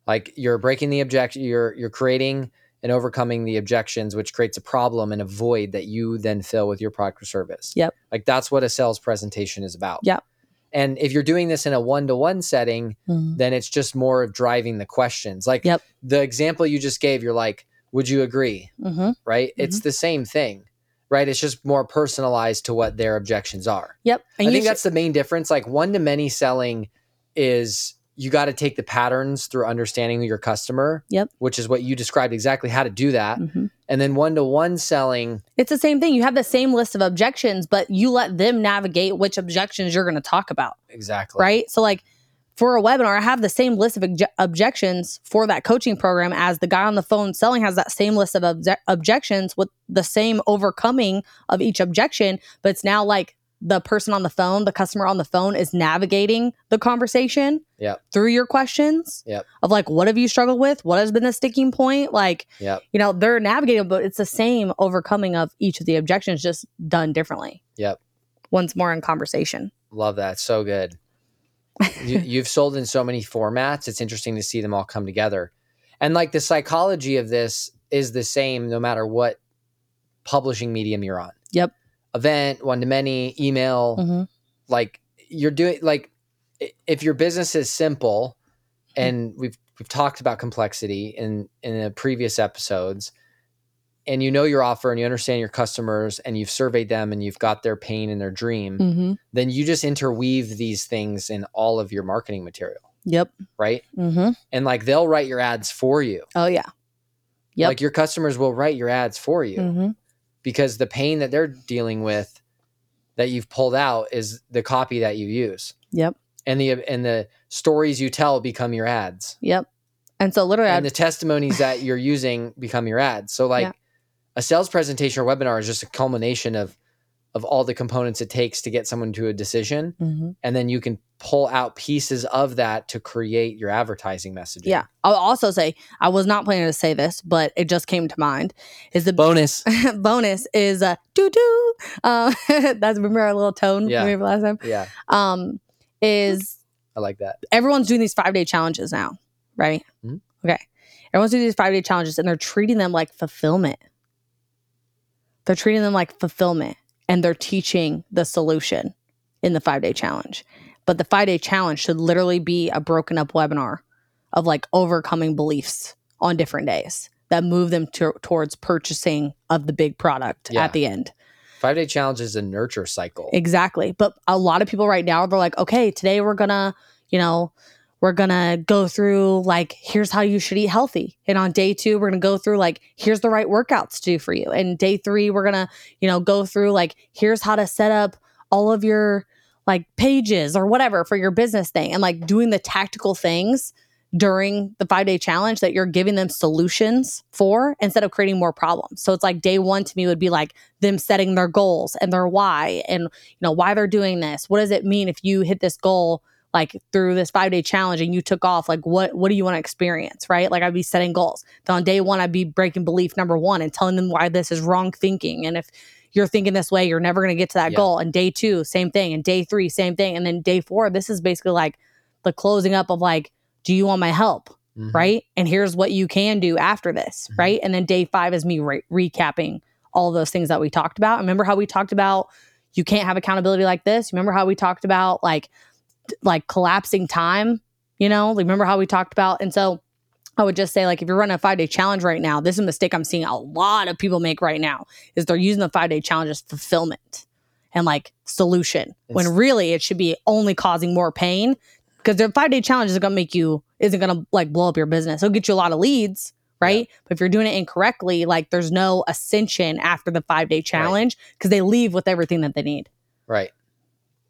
Like you're breaking the objection you're you're creating and overcoming the objections which creates a problem and a void that you then fill with your product or service. Yep. Like that's what a sales presentation is about. Yep. And if you're doing this in a one-to-one setting, then it's just more of driving the questions. Like Yep. the example you just gave, you're like, would you agree? Mm-hmm. Right? It's the same thing. Right? It's just more personalized to what their objections are. Yep. And I think should- that's the main difference. Like one to many selling is you got to take the patterns through understanding your customer. Yep. Which is what you described exactly how to do that. Mhm. And then one to one selling, It's the same thing. You have the same list of objections, but you let them navigate which objections you're going to talk about. exactly. right? So like for a webinar, I have the same list of obje- objections for that coaching program as the guy on the phone selling has that same list of obje- objections with the same overcoming of each objection. But it's now like the person on the phone, the customer on the phone is navigating the conversation Yep. through your questions Yep. of like, what have you struggled with? What has been the sticking point? Like, Yep. you know, they're navigating, but it's the same overcoming of each of the objections, just done differently. Yep. Once more in conversation. Love that. So good. you, you've sold in so many formats. It's interesting to see them all come together. And like the psychology of this is the same no matter what publishing medium you're on. Yep. Event, one to many, email, Mhm. like you're doing like if your business is simple and we've we've talked about complexity in in the previous episodes and you know your offer and you understand your customers and you've surveyed them and you've got their pain and their dream Mm-hmm. then you just interweave these things in all of your marketing material, Yep. right? Mm-hmm. And like they'll write your ads for you. Oh yeah. Yep. Like your customers will write your ads for you Mm-hmm. Because the pain that they're dealing with that you've pulled out is the copy that you use. Yep. And the and the stories you tell become your ads. Yep. And so literally, And the testimonies that you're using become your ads. So like Yeah. a sales presentation or webinar is just a culmination of of all the components it takes to get someone to a decision Mhm. and then you can pull out pieces of that to create your advertising messaging. yeah. I'll also say I was not planning to say this, but it just came to mind. Is the Bonus. bonus is a doo doo. Um, that's remember our little tone. Yeah. Remember last time. Yeah, Um, is I like that. everyone's doing these five day challenges now, right? Mhm. Okay. Everyone's doing these five day challenges and they're treating them like fulfillment. They're treating them like fulfillment and they're teaching the solution in the five day challenge. But the five day challenge should literally be a broken up webinar of like overcoming beliefs on different days that move them to, towards purchasing of the big product Yeah. at the end. Five day challenge is a nurture cycle. Exactly. But a lot of people right now, they're like, okay, today we're gonna, you know, we're gonna go through like, here's how you should eat healthy. And on day two, we're gonna go through like, here's the right workouts to do for you. And day three, we're gonna, you know, go through like, here's how to set up all of your like pages or whatever for your business thing and like doing the tactical things during the five day challenge that you're giving them solutions for instead of creating more problems. So it's like day one to me would be like them setting their goals and their why and you know why they're doing this. What does it mean if you hit this goal like through this five day challenge and you took off? Like what what do you want to experience? Right? Like I'd be setting goals. Then on day one, I'd be breaking belief number one and telling them why this is wrong thinking. And if you're thinking this way, you're never going to get to that Yeah. goal. And day two, same thing. And day three, same thing. And then day four, this is basically like the closing up of like, do you want my help? Mhm. right? And here's what you can do after this, Mhm. right? And then day five is me re- recapping all those things that we talked about. Remember how we talked about you can't have accountability like this? Remember how we talked about like like collapsing time? You know, remember how we talked about? And so I would just say like if you're running a five day challenge right now, this is a mistake I'm seeing a lot of people make right now is they're using the five day challenge as fulfillment and like solution when really it should be only causing more pain because the five day challenge isn't gonna make you isn't gonna like blow up your business. It'll get you a lot of leads, right? But if you're doing it incorrectly, like there's no ascension after the five day challenge because they leave with everything that they need. Right.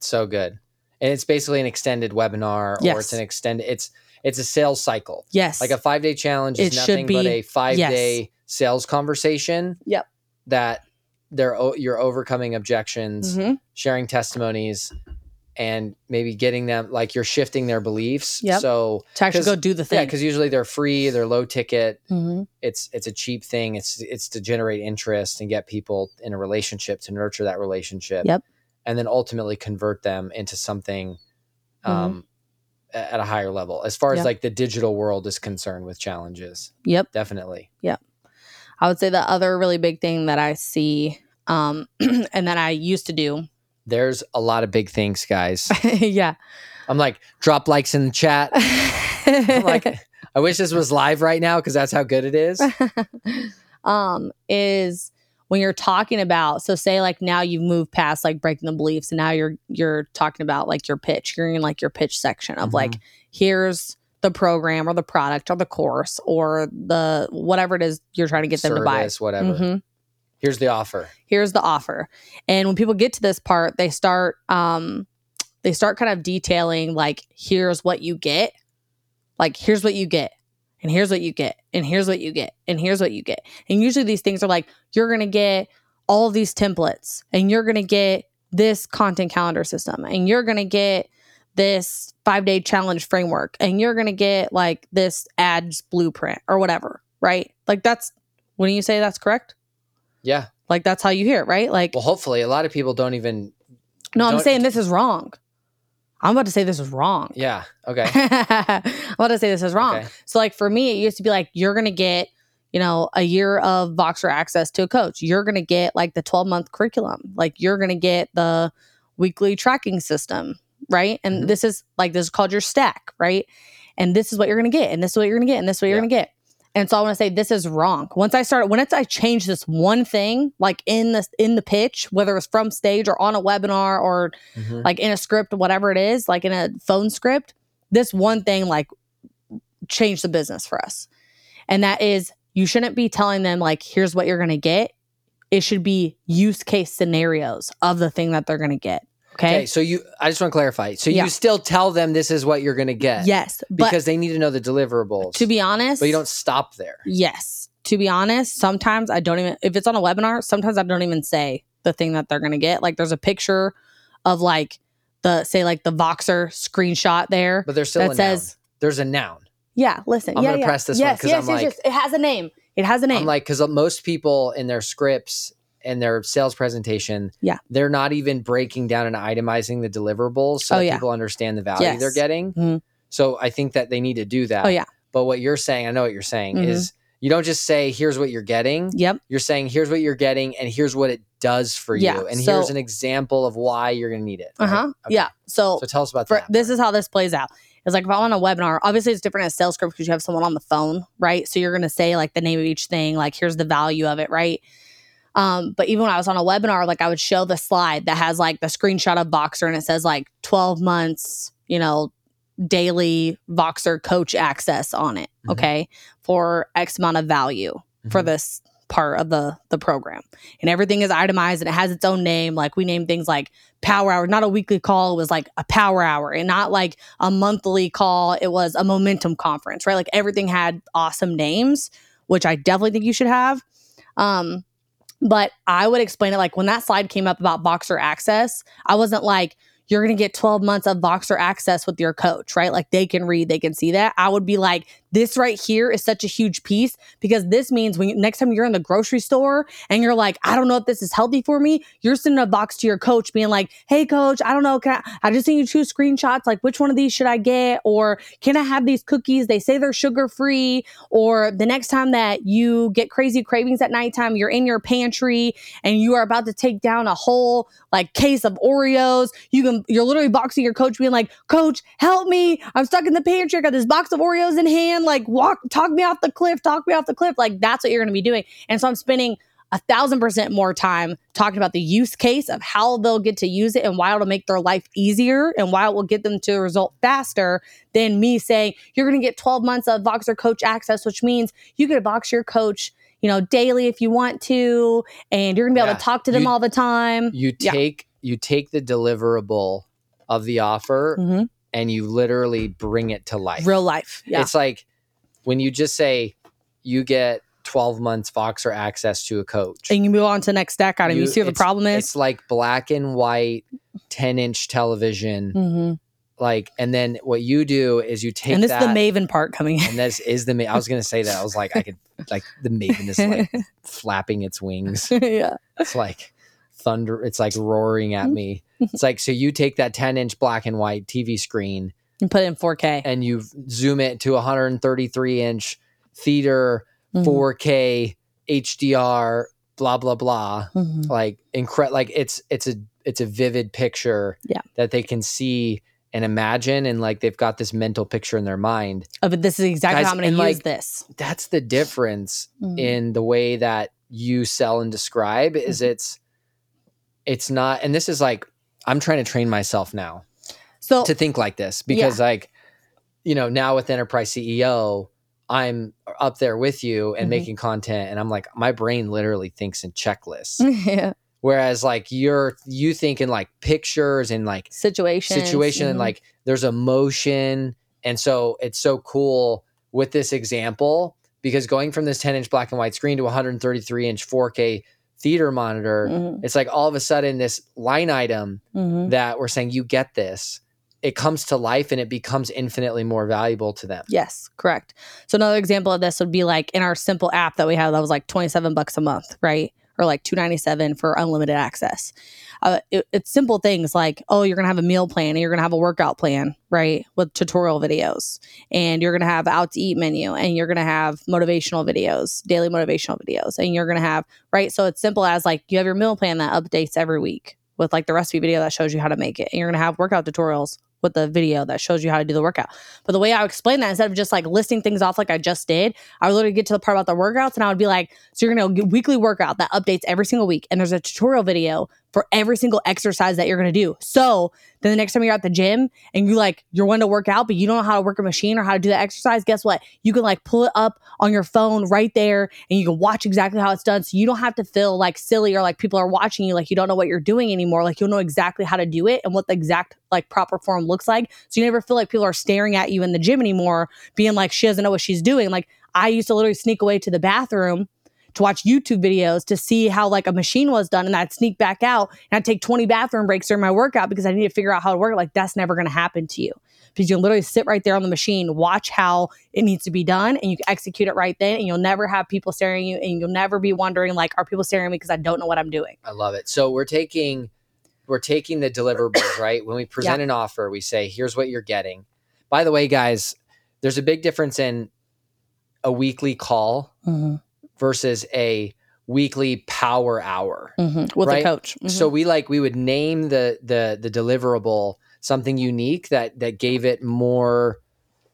So good. And it's basically an extended webinar or it's an extended it's it's a sales cycle. Yes. Like a five day challenge is It nothing but be- a five day sales conversation. Yep. That they're you're overcoming objections, Mhm. sharing testimonies, and maybe getting them like you're shifting their beliefs. Yep. So to actually go do the thing. yeah, because usually they're free, they're low ticket. Mhm. It's it's a cheap thing. It's it's to generate interest and get people in a relationship to nurture that relationship. Yep. And then ultimately convert them into something um a- at a higher level. As far as Mm-hmm. Like the digital world is concerned with challenges. Yep. Definitely. Yep. I would say the other really big thing that I see um, and that I used to do. There's a lot of big things, guys. yeah. I'm like, drop likes in the chat. I'm like, I wish this was live right now because that's how good it is. um, is when you're talking about so say like now you've moved past like breaking the beliefs and now you're you're talking about like your pitch you're in like your pitch section of like here's the program or the product or the course or the whatever it is you're trying to get them to buy Service, whatever. Mhm. Here's the offer. here's the offer and when people get to this part they start um they start kind of detailing like here's what you get like here's what you get and here's what you get and here's what you get and here's what you get and usually these things are like you're going to get all these templates and you're going to get this content calendar system and you're going to get this 5 day challenge framework and you're going to get like this ads blueprint or whatever right like that's wouldn't you say that's correct Yeah. like that's how you hear it right like Well, hopefully, a lot of people don't even. no i'm saying this is wrong i'm about to say this is wrong Yeah. Okay. I'm about to say this is wrong. Okay. So, like for me, it used to be like you're gonna get, you know, a year of Voxer access to a coach. You're gonna get like the 12 month curriculum. Like you're gonna get the weekly tracking system, right? And Mhm. this is like this is called your stack, right? And this is what you're gonna get, and this is what you're gonna get, and this is what you're Yeah. gonna get. And so I want to say this is wrong. Once I started, once I changed this one thing, like in the in the pitch, whether it's from stage or on a webinar or Mhm. like in a script, whatever it is, like in a phone script, this one thing like changed the business for us. And that is you shouldn't be telling them like, here's what you're gonna get. It should be use case scenarios of the thing that they're gonna get. Okay. Okay. So you, I just want to clarify. So Yeah. you still tell them this is what you're going to get. Yes. But Because they need to know the deliverables. to be honest, but you don't stop there. Yes. To be honest, sometimes I don't even if it's on a webinar, sometimes I don't even say the thing that they're gonna get. Like there's a picture of like the say like the Voxer screenshot there But there's still that a says noun. There's a noun. Yeah, listen. I'm yeah, gonna yeah. press this one yes, 'cause yes, I'm yes, like- yes. It has a name. It has a name. I'm like, because most people in their scripts and their sales presentation, Yeah. they're not even breaking down and itemizing the deliverables so Oh, that yeah. people understand the value Yes. they're getting. Mhm. So I think that they need to do that. oh yeah. But what you're saying, I know what you're saying, Mhm. is you don't just say, here's what you're getting. Yep. You're saying, here's what you're getting, and here's what it does for Yeah, you. And so- here's an example of why you're going to need it. Uh-huh. Okay. Yeah. So, So tell us about for that. this part. is how this plays out. It's like if I'm on a webinar, obviously it's different as sales script because you have someone on the phone, right? So you're gonna say like the name of each thing, like here's the value of it, right? Um, but even when I was on a webinar, like I would show the slide that has like the screenshot of Voxer and it says like 12 months, you know, daily Voxer coach access on it, Mhm. okay, for X amount of value for Mhm. this part of the the program and everything is itemized and it has its own name like we named things like power hour not a weekly call it was like a power hour and not like a monthly call it was a momentum conference right like everything had awesome names which i definitely think you should have um but i would explain it like when that slide came up about Voxer access i wasn't like you're going to get 12 months of Voxer access with your coach right like they can read they can see that i would be like this right here is such a huge piece because this means when you, next time you're in the grocery store and you're like, I don't know if this is healthy for me, you're sending a box to your coach being like, Hey coach, I don't know. Can I, I just need you two screenshots. Like which one of these should I get? Or can I have these cookies? They say they're sugar free. Or the next time that you get crazy cravings at nighttime, you're in your pantry and you are about to take down a whole like case of Oreos. You can, you're literally boxing your coach being like, coach, help me. I'm stuck in the pantry. I got this box of Oreos in hand. Like walk, talk me off the cliff, talk me off the cliff. Like that's what you're going to be doing. And so I'm spending a thousand percent more time talking about the use case of how they'll get to use it and why it'll make their life easier and why it will get them to a result faster than me saying you're going to get 12 months of Voxer coach access, which means you get to box your coach, you know, daily if you want to, and you're going to be able to talk to them You- all the time. you Yeah. take you take the deliverable of the offer Mhm. and you literally bring it to life. Real life. Yeah. It's like when you just say you get 12 months Voxer access to a coach. and you move on to the next stack item. You, You- see what the problem is? It's like black and white 10 inch television. hmm Like, and then what you do is you take And this that. is the Maven part coming in. and this is the. I was gonna say that. I was like, I could like the maven is like flapping its wings. yeah. It's like thunder. It's like roaring Mm-hmm. at me. It's like so you take that 10 inch black and white TV screen And put it in 4K. and you zoom it to 133 inch theater Mhm. 4K HDR blah blah blah Mhm. like incre- like it's it's a it's a vivid picture Yeah. that they can see and imagine and like they've got this mental picture in their mind Of it, this is exactly Guys, how I'm gonna use like, this. that's the difference Mhm. in the way that you sell and describe is Mm-hmm. it's it's not and this is like i'm trying to train myself now So to think like this because like you know now with enterprise ceo i'm up there with you and Mhm. making content and i'm like my brain literally thinks in checklists yeah. Whereas like you're you think in like pictures and like situation situation and like there's emotion and so it's so cool with this example because going from this 10 inch black and white screen to 133 inch 4k theater monitor Mhm, it's like all of a sudden this line item mhm. that we're saying you get this it comes to life and it becomes infinitely more valuable to them Yes, correct. So another example of this would be like in our simple app that we have that was like 27 bucks a month, right? Or like 297 for unlimited access. Uh, it- it's simple things like, oh, you're to have a meal plan and you're to have a workout plan, right? With tutorial videos. And you're to have out to eat menu and you're to have motivational videos, daily motivational videos. And you're to have, right? So it's simple as like you have your meal plan that updates every week with like the recipe video that shows you how to make it. And you're to have workout tutorials with the video that shows you how to do the workout. But the way I would explain that, instead of just like listing things off like I just did, I would literally get to the part about the workouts and I would be like, so you're gonna weekly workout that updates every single week. And there's a tutorial video for every single exercise that you're gonna do. So then the next time you're at the gym and you like you're wanting to work out, but you don't know how to work a machine or how to do the exercise, guess what? You can like pull it up on your phone right there and you can watch exactly how it's done. So you don't have to feel like silly or like people are watching you, like you don't know what you're doing anymore. Like you'll know exactly how to do it and what the exact like proper form looks like. So you never feel like people are staring at you in the gym anymore, being like, she doesn't know what she's doing. Like I used to literally sneak away to the bathroom to watch YouTube videos to see how like a machine was done and I'd sneak back out and I'd take 20 bathroom breaks during my workout because I need to figure out how to work. Like that's never gonna happen to you. Because you can literally sit right there on the machine, watch how it needs to be done, and you can execute it right then, and you'll never have people staring at you, and you'll never be wondering, like, are people staring at me because I don't know what I'm doing? I love it. So we're taking we're taking the deliverables, right? When we present an offer, we say, here's what you're getting. By the way, guys, there's a big difference in a weekly call mm-hmm. Versus a weekly power hour. Mhm. With Right. a coach. Mhm. So we like we would name the the the deliverable something unique that that gave it more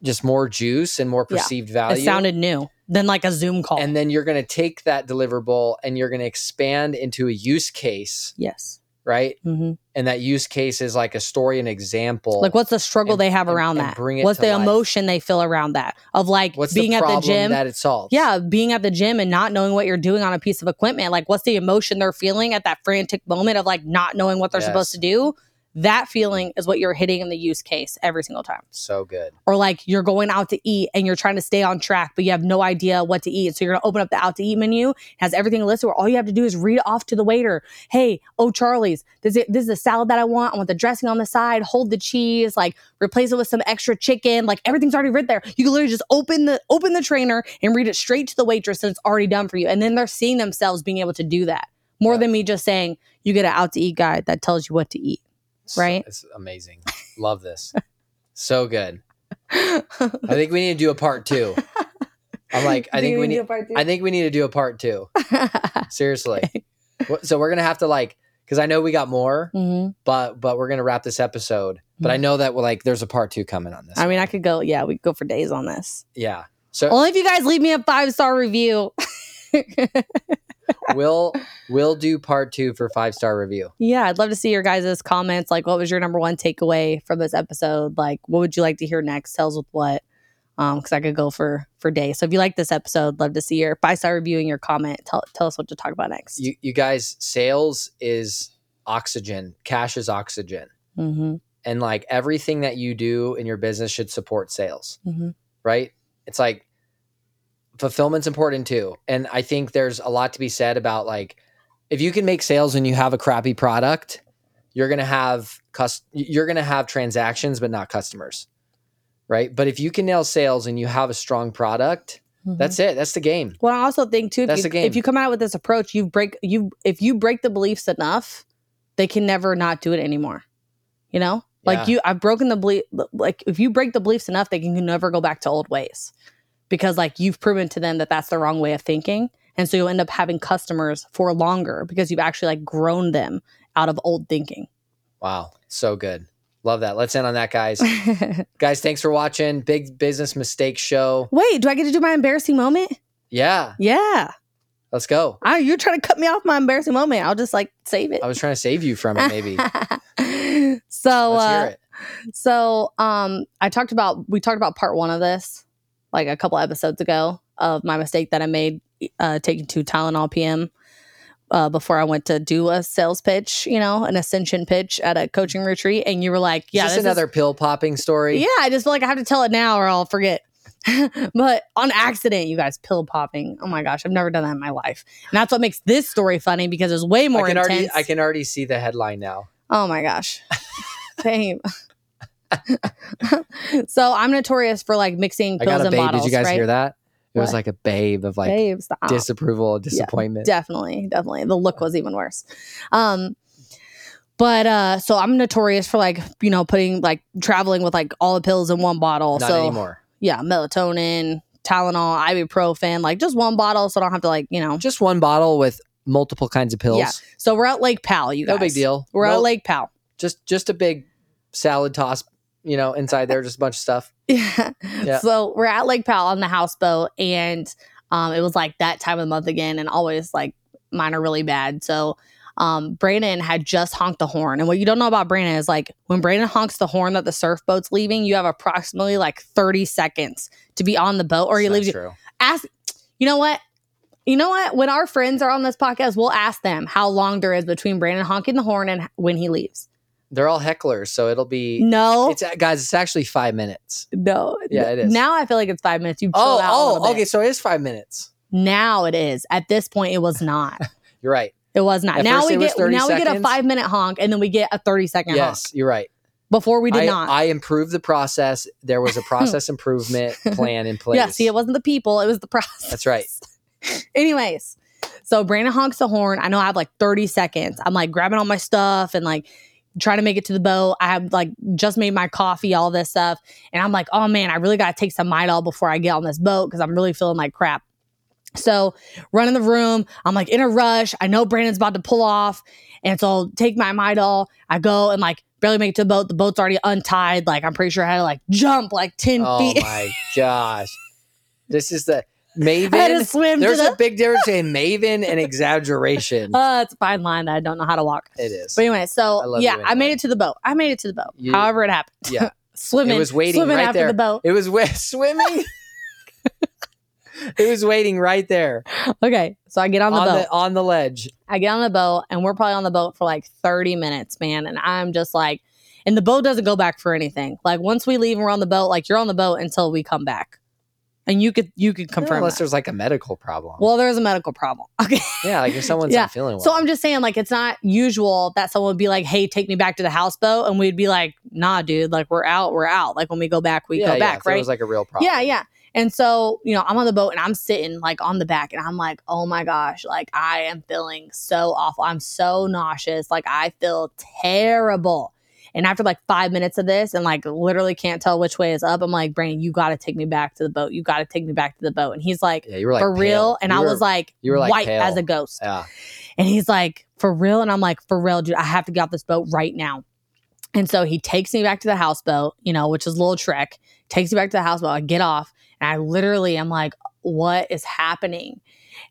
just more juice and more Yeah. perceived value. it sounded new than like a Zoom call. and then you're going to take that deliverable and you're going to expand into a use case, yes. Right? hmm And that use case is like a story an example. Like, what's the struggle and- they have and- around and that? bring it What's the life. emotion they feel around that? Of like what's being the at the gym. that it solves? Yeah, being at the gym and not knowing what you're doing on a piece of equipment. Like, what's the emotion they're feeling at that frantic moment of like not knowing what they're supposed to do? That feeling is what you're hitting in the use case every single time. So good. Or like you're going out to eat and you're trying to stay on track, but you have no idea what to eat. So you're gonna open up the out to eat menu, it has everything listed where all you have to do is read off to the waiter. Hey, oh Charlie's, this is this is the salad that I want. I want the dressing on the side, hold the cheese, like replace it with some extra chicken. Like everything's already written there. You can literally just open the open the trainer and read it straight to the waitress and it's already done for you. And then they're seeing themselves being able to do that. More Yeah. than me just saying you get an out to eat guide that tells you what to eat. So- Right? It's amazing. Love this. so good. I think we need to do a part two. I'm like, I think we need. I think we need to do a part two. Seriously. Wh- So we're gonna have to like, because I know we got more, Mhm. but but we're gonna wrap this episode. But I know that we're like, there's a part two coming on this. I mean, I could go, yeah, we could go for days on this. yeah. So Only if you guys leave me a five star review. we'll we'll do part two for five star review. yeah, I'd love to see your guys' comments. Like, what was your number one takeaway from this episode? Like, what would you like to hear next? Tells with what? Um, because I could go for for days. So if you like this episode, love to see your five star review and your comment. Tell tell us what to talk about next. You you guys, sales is oxygen. Cash is oxygen. mm-hmm, and like everything that you do in your business should support sales Mhm. right it's like fulfillment's important too and i think there's a lot to be said about like if you can make sales and you have a crappy product you're going to have cus- you're going to have transactions but not customers right but if you can nail sales and you have a strong product mm-hmm. that's it that's the game Well, I also think too, if That's you, the game. if you come out with this approach, you break you if you break the beliefs enough, they can never not do it anymore. You know, like Yeah. you, I've broken the belief. Like if you break the beliefs enough, they can never go back to old ways, because like you've proven to them that that's the wrong way of thinking, and so you'll end up having customers for longer because you've actually like grown them out of old thinking. wow so good love that let's end on that guys guys thanks for watching big business mistake show Wait, do I get to do my embarrassing moment? yeah Yeah, let's go I, you're trying to cut me off my embarrassing moment. I'll just like save it. I was trying to save you from it, maybe. so Let's uh, hear it. So um I talked about we talked about part one of this like a couple episodes ago of my mistake that I made uh taking two Tylenol PM. uh, before I went to do a sales pitch, you know, an ascension pitch at a coaching retreat, and you were like, "Yeah, this this is- another pill popping story? yeah." I just feel like I have to tell it now, or I'll forget. but on accident, you guys pill popping. Oh my gosh, I've never done that in my life, and that's what makes this story funny because it's way more I can intense. already I can already see the headline now. Oh my gosh. Same. so I'm notorious for like mixing I pills got a and babe. bottles. Did you guys right? hear that? It was like a babe of like Babe, disapproval, disappointment. definitely, definitely. The look was even worse. Um, but uh, so I'm notorious for like you know putting like traveling with like all the pills in one bottle. Not so anymore. yeah, melatonin, Tylenol, ibuprofen, like just one bottle, so I don't have to like you know. Just one bottle with multiple kinds of pills. Yeah. So we're at Lake Powell, you guys. No big deal. We're No- at Lake Powell. just just a big salad toss, you know, inside there, just a bunch of stuff. Yeah. Yeah. So we're at Lake Powell on the houseboat, and um, it was like that time of the month again, and always like mine are really bad. So um, Brandon had just honked the horn, and what you don't know about Brandon is like when Brandon honks the horn that the surf boat's leaving, you have approximately like thirty seconds to be on the boat, or he leaves you. Ask, you know what? You know what? When our friends are on this podcast, we'll ask them how long there is between Brandon honking the horn and when he leaves. They're all hecklers, so it'll be. No, It's uh, guys. It's actually five minutes. no. Yeah, it is. Now I feel like it's five minutes. You've Oh, chilled out a oh, bit. okay. So it is five minutes. Now it is. At this point, it was not. You're right. It was not. At now we get 30 now we get a five minute honk and then we get a thirty second honk. Yes, you're right. Before we did I, not. I improved the process. There was a process improvement plan in place. yeah. See, it wasn't the people; it was the process. That's right. Anyways, so Brandon honks the horn. I know I have like thirty seconds. I'm like grabbing all my stuff and like trying to make it to the boat. I have like just made my coffee, all this stuff, and I'm like, oh man, I really got to take some Midol before I get on this boat because I'm really feeling like crap. So run in the room. I'm like in a rush. I know Brandon's about to pull off. And so I'll take my Midol. I go and like barely make it to the boat. The boat's already untied. Like I'm pretty sure I had to like jump like 10 Oh feet. Oh my gosh, this is the I had to Maven. swim There's a big difference between Maven and exaggeration. the uh, it's a fine line that I don't know how to walk. it is. But anyway, so love yeah, you I made it to the boat. I made it to the boat. You- However it happened. Yeah. swimming. It was waiting swimming right after there. the boat. It was wa- swimming. it was waiting right there Okay. So I get on the on boat. the on the ledge. I get on the boat and we're probably on the boat for like 30 minutes, man. And I'm just like, and the boat doesn't go back for anything. Like once we leave and we're on the boat, like you're on the boat until we come back. And you could you could confirm unless that. there's like a medical problem. Well, there's a medical problem. Okay. yeah, like if someone's Yeah. not feeling well. So I'm just saying, like, it's not usual that someone would be like, hey, take me back to the houseboat. And we'd be like, nah, dude, like we're out, we're out. Like when we go back, we yeah, go yeah, back, right? was like a real problem. Yeah, yeah. And so, you know, I'm on the boat and I'm sitting like on the back and I'm like, oh my gosh, like I am feeling so awful. I'm so nauseous. Like I feel terrible. And after like five minutes of this and like literally can't tell which way is up, I'm like, Brandon, you got to take me back to the boat. You got to take me back to the boat. And he's like, Yeah, you were like for real? And You I were- was like, you were, like, white pale. as a ghost. yeah. And he's like, for real? And I'm like, for real, dude, I have to get off this boat right now. And so he takes me back to the houseboat, you know, which is a little trek, takes me back to the houseboat. I get off and I literally am like, what is happening?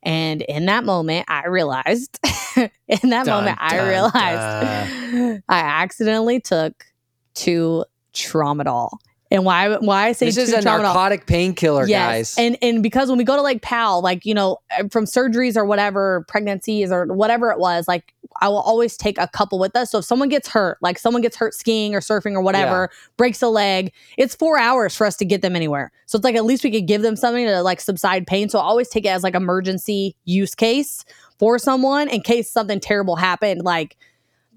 And in that moment, I realized, in that Dun, moment, I dun, realized I accidentally took two tramadol. And why why I say This is a tramadol? narcotic painkiller, guys. And and because when we go to like Powell, like you know, uh, from surgeries or whatever, pregnancies or whatever it was, like I will always take a couple with us. So if someone gets hurt, like someone gets hurt skiing or surfing or whatever, breaks a leg, it's four hours for us to get them anywhere. So it's like at least we could give them something to like subside pain. So I always take it as like emergency use case for someone in case something terrible happened, like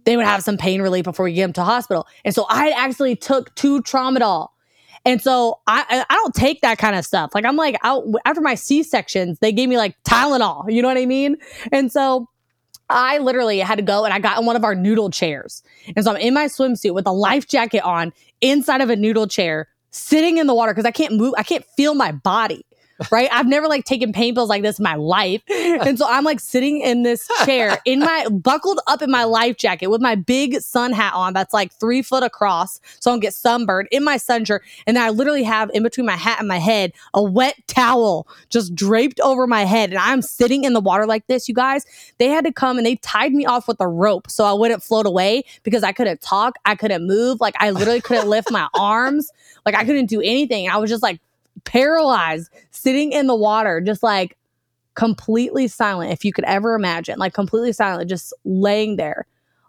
they would have some pain relief before we get them to hospital. And so I actually took two tramadol. And so I I don't take that kind of stuff. Like I'm like out after my C sections, they gave me like Tylenol. You know what I mean? And so I literally had to go and I got in one of our noodle chairs. And so I'm in my swimsuit with a life jacket on inside of a noodle chair, sitting in the water because I can't move, I can't feel my body. Right. I've never like taken pain pills like this in my life. And so I'm like sitting in this chair in my buckled up in my life jacket with my big sun hat on that's like three foot across. So I don't get sunburned in my sun shirt. And then I literally have in between my hat and my head a wet towel just draped over my head. And I'm sitting in the water like this, you guys. They had to come and they tied me off with a rope so I wouldn't float away because I couldn't talk. I couldn't move. Like I literally couldn't lift my arms. Like I couldn't do anything. I was just like paralyzed, sitting in the water, just like completely silent. If you could ever imagine, like completely silent, just laying there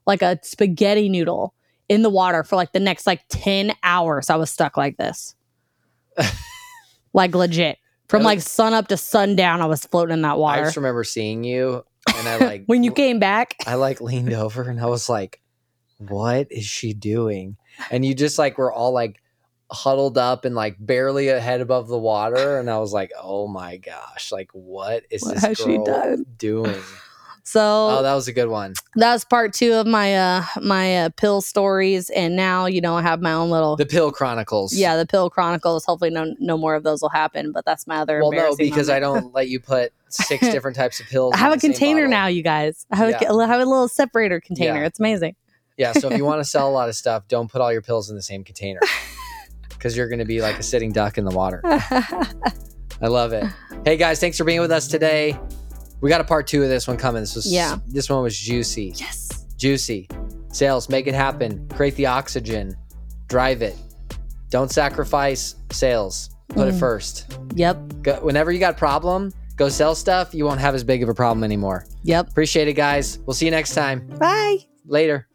like a spaghetti noodle in the water for like the next like 10 hours. I was stuck like this. like legit. From like sun up to sundown, I was floating in that water. I just remember seeing you, and I like when you came back, I like leaned over and I was like, "What is she doing?" And you just like were all like huddled up and like barely a head above the water, and I was like, "Oh my gosh! Like, what is What this girl done? doing?" so Oh, that was a good one. that's part two of my uh my uh, pill stories and now you know i have my own little The Pill Chronicles. yeah the pill chronicles hopefully no no more of those will happen but that's my other Well, no, because I don't let you put six different types of pills. i have a container now you guys i have, Yeah. a, I have a little separator container Yeah. it's amazing Yeah. So if you want to sell a lot of stuff, don't put all your pills in the same container because you're going to be like a sitting duck in the water. I love it. Hey guys, thanks for being with us today. We got a part two of this one coming. This was Yeah. This one was juicy, yes juicy. Sales, make it happen. Create the oxygen. Drive it. Don't sacrifice sales. Put it Mm. first. yep Go, whenever you got a problem, go sell stuff. You won't have as big of a problem anymore. yep Appreciate it, guys. We'll see you next time. bye Later.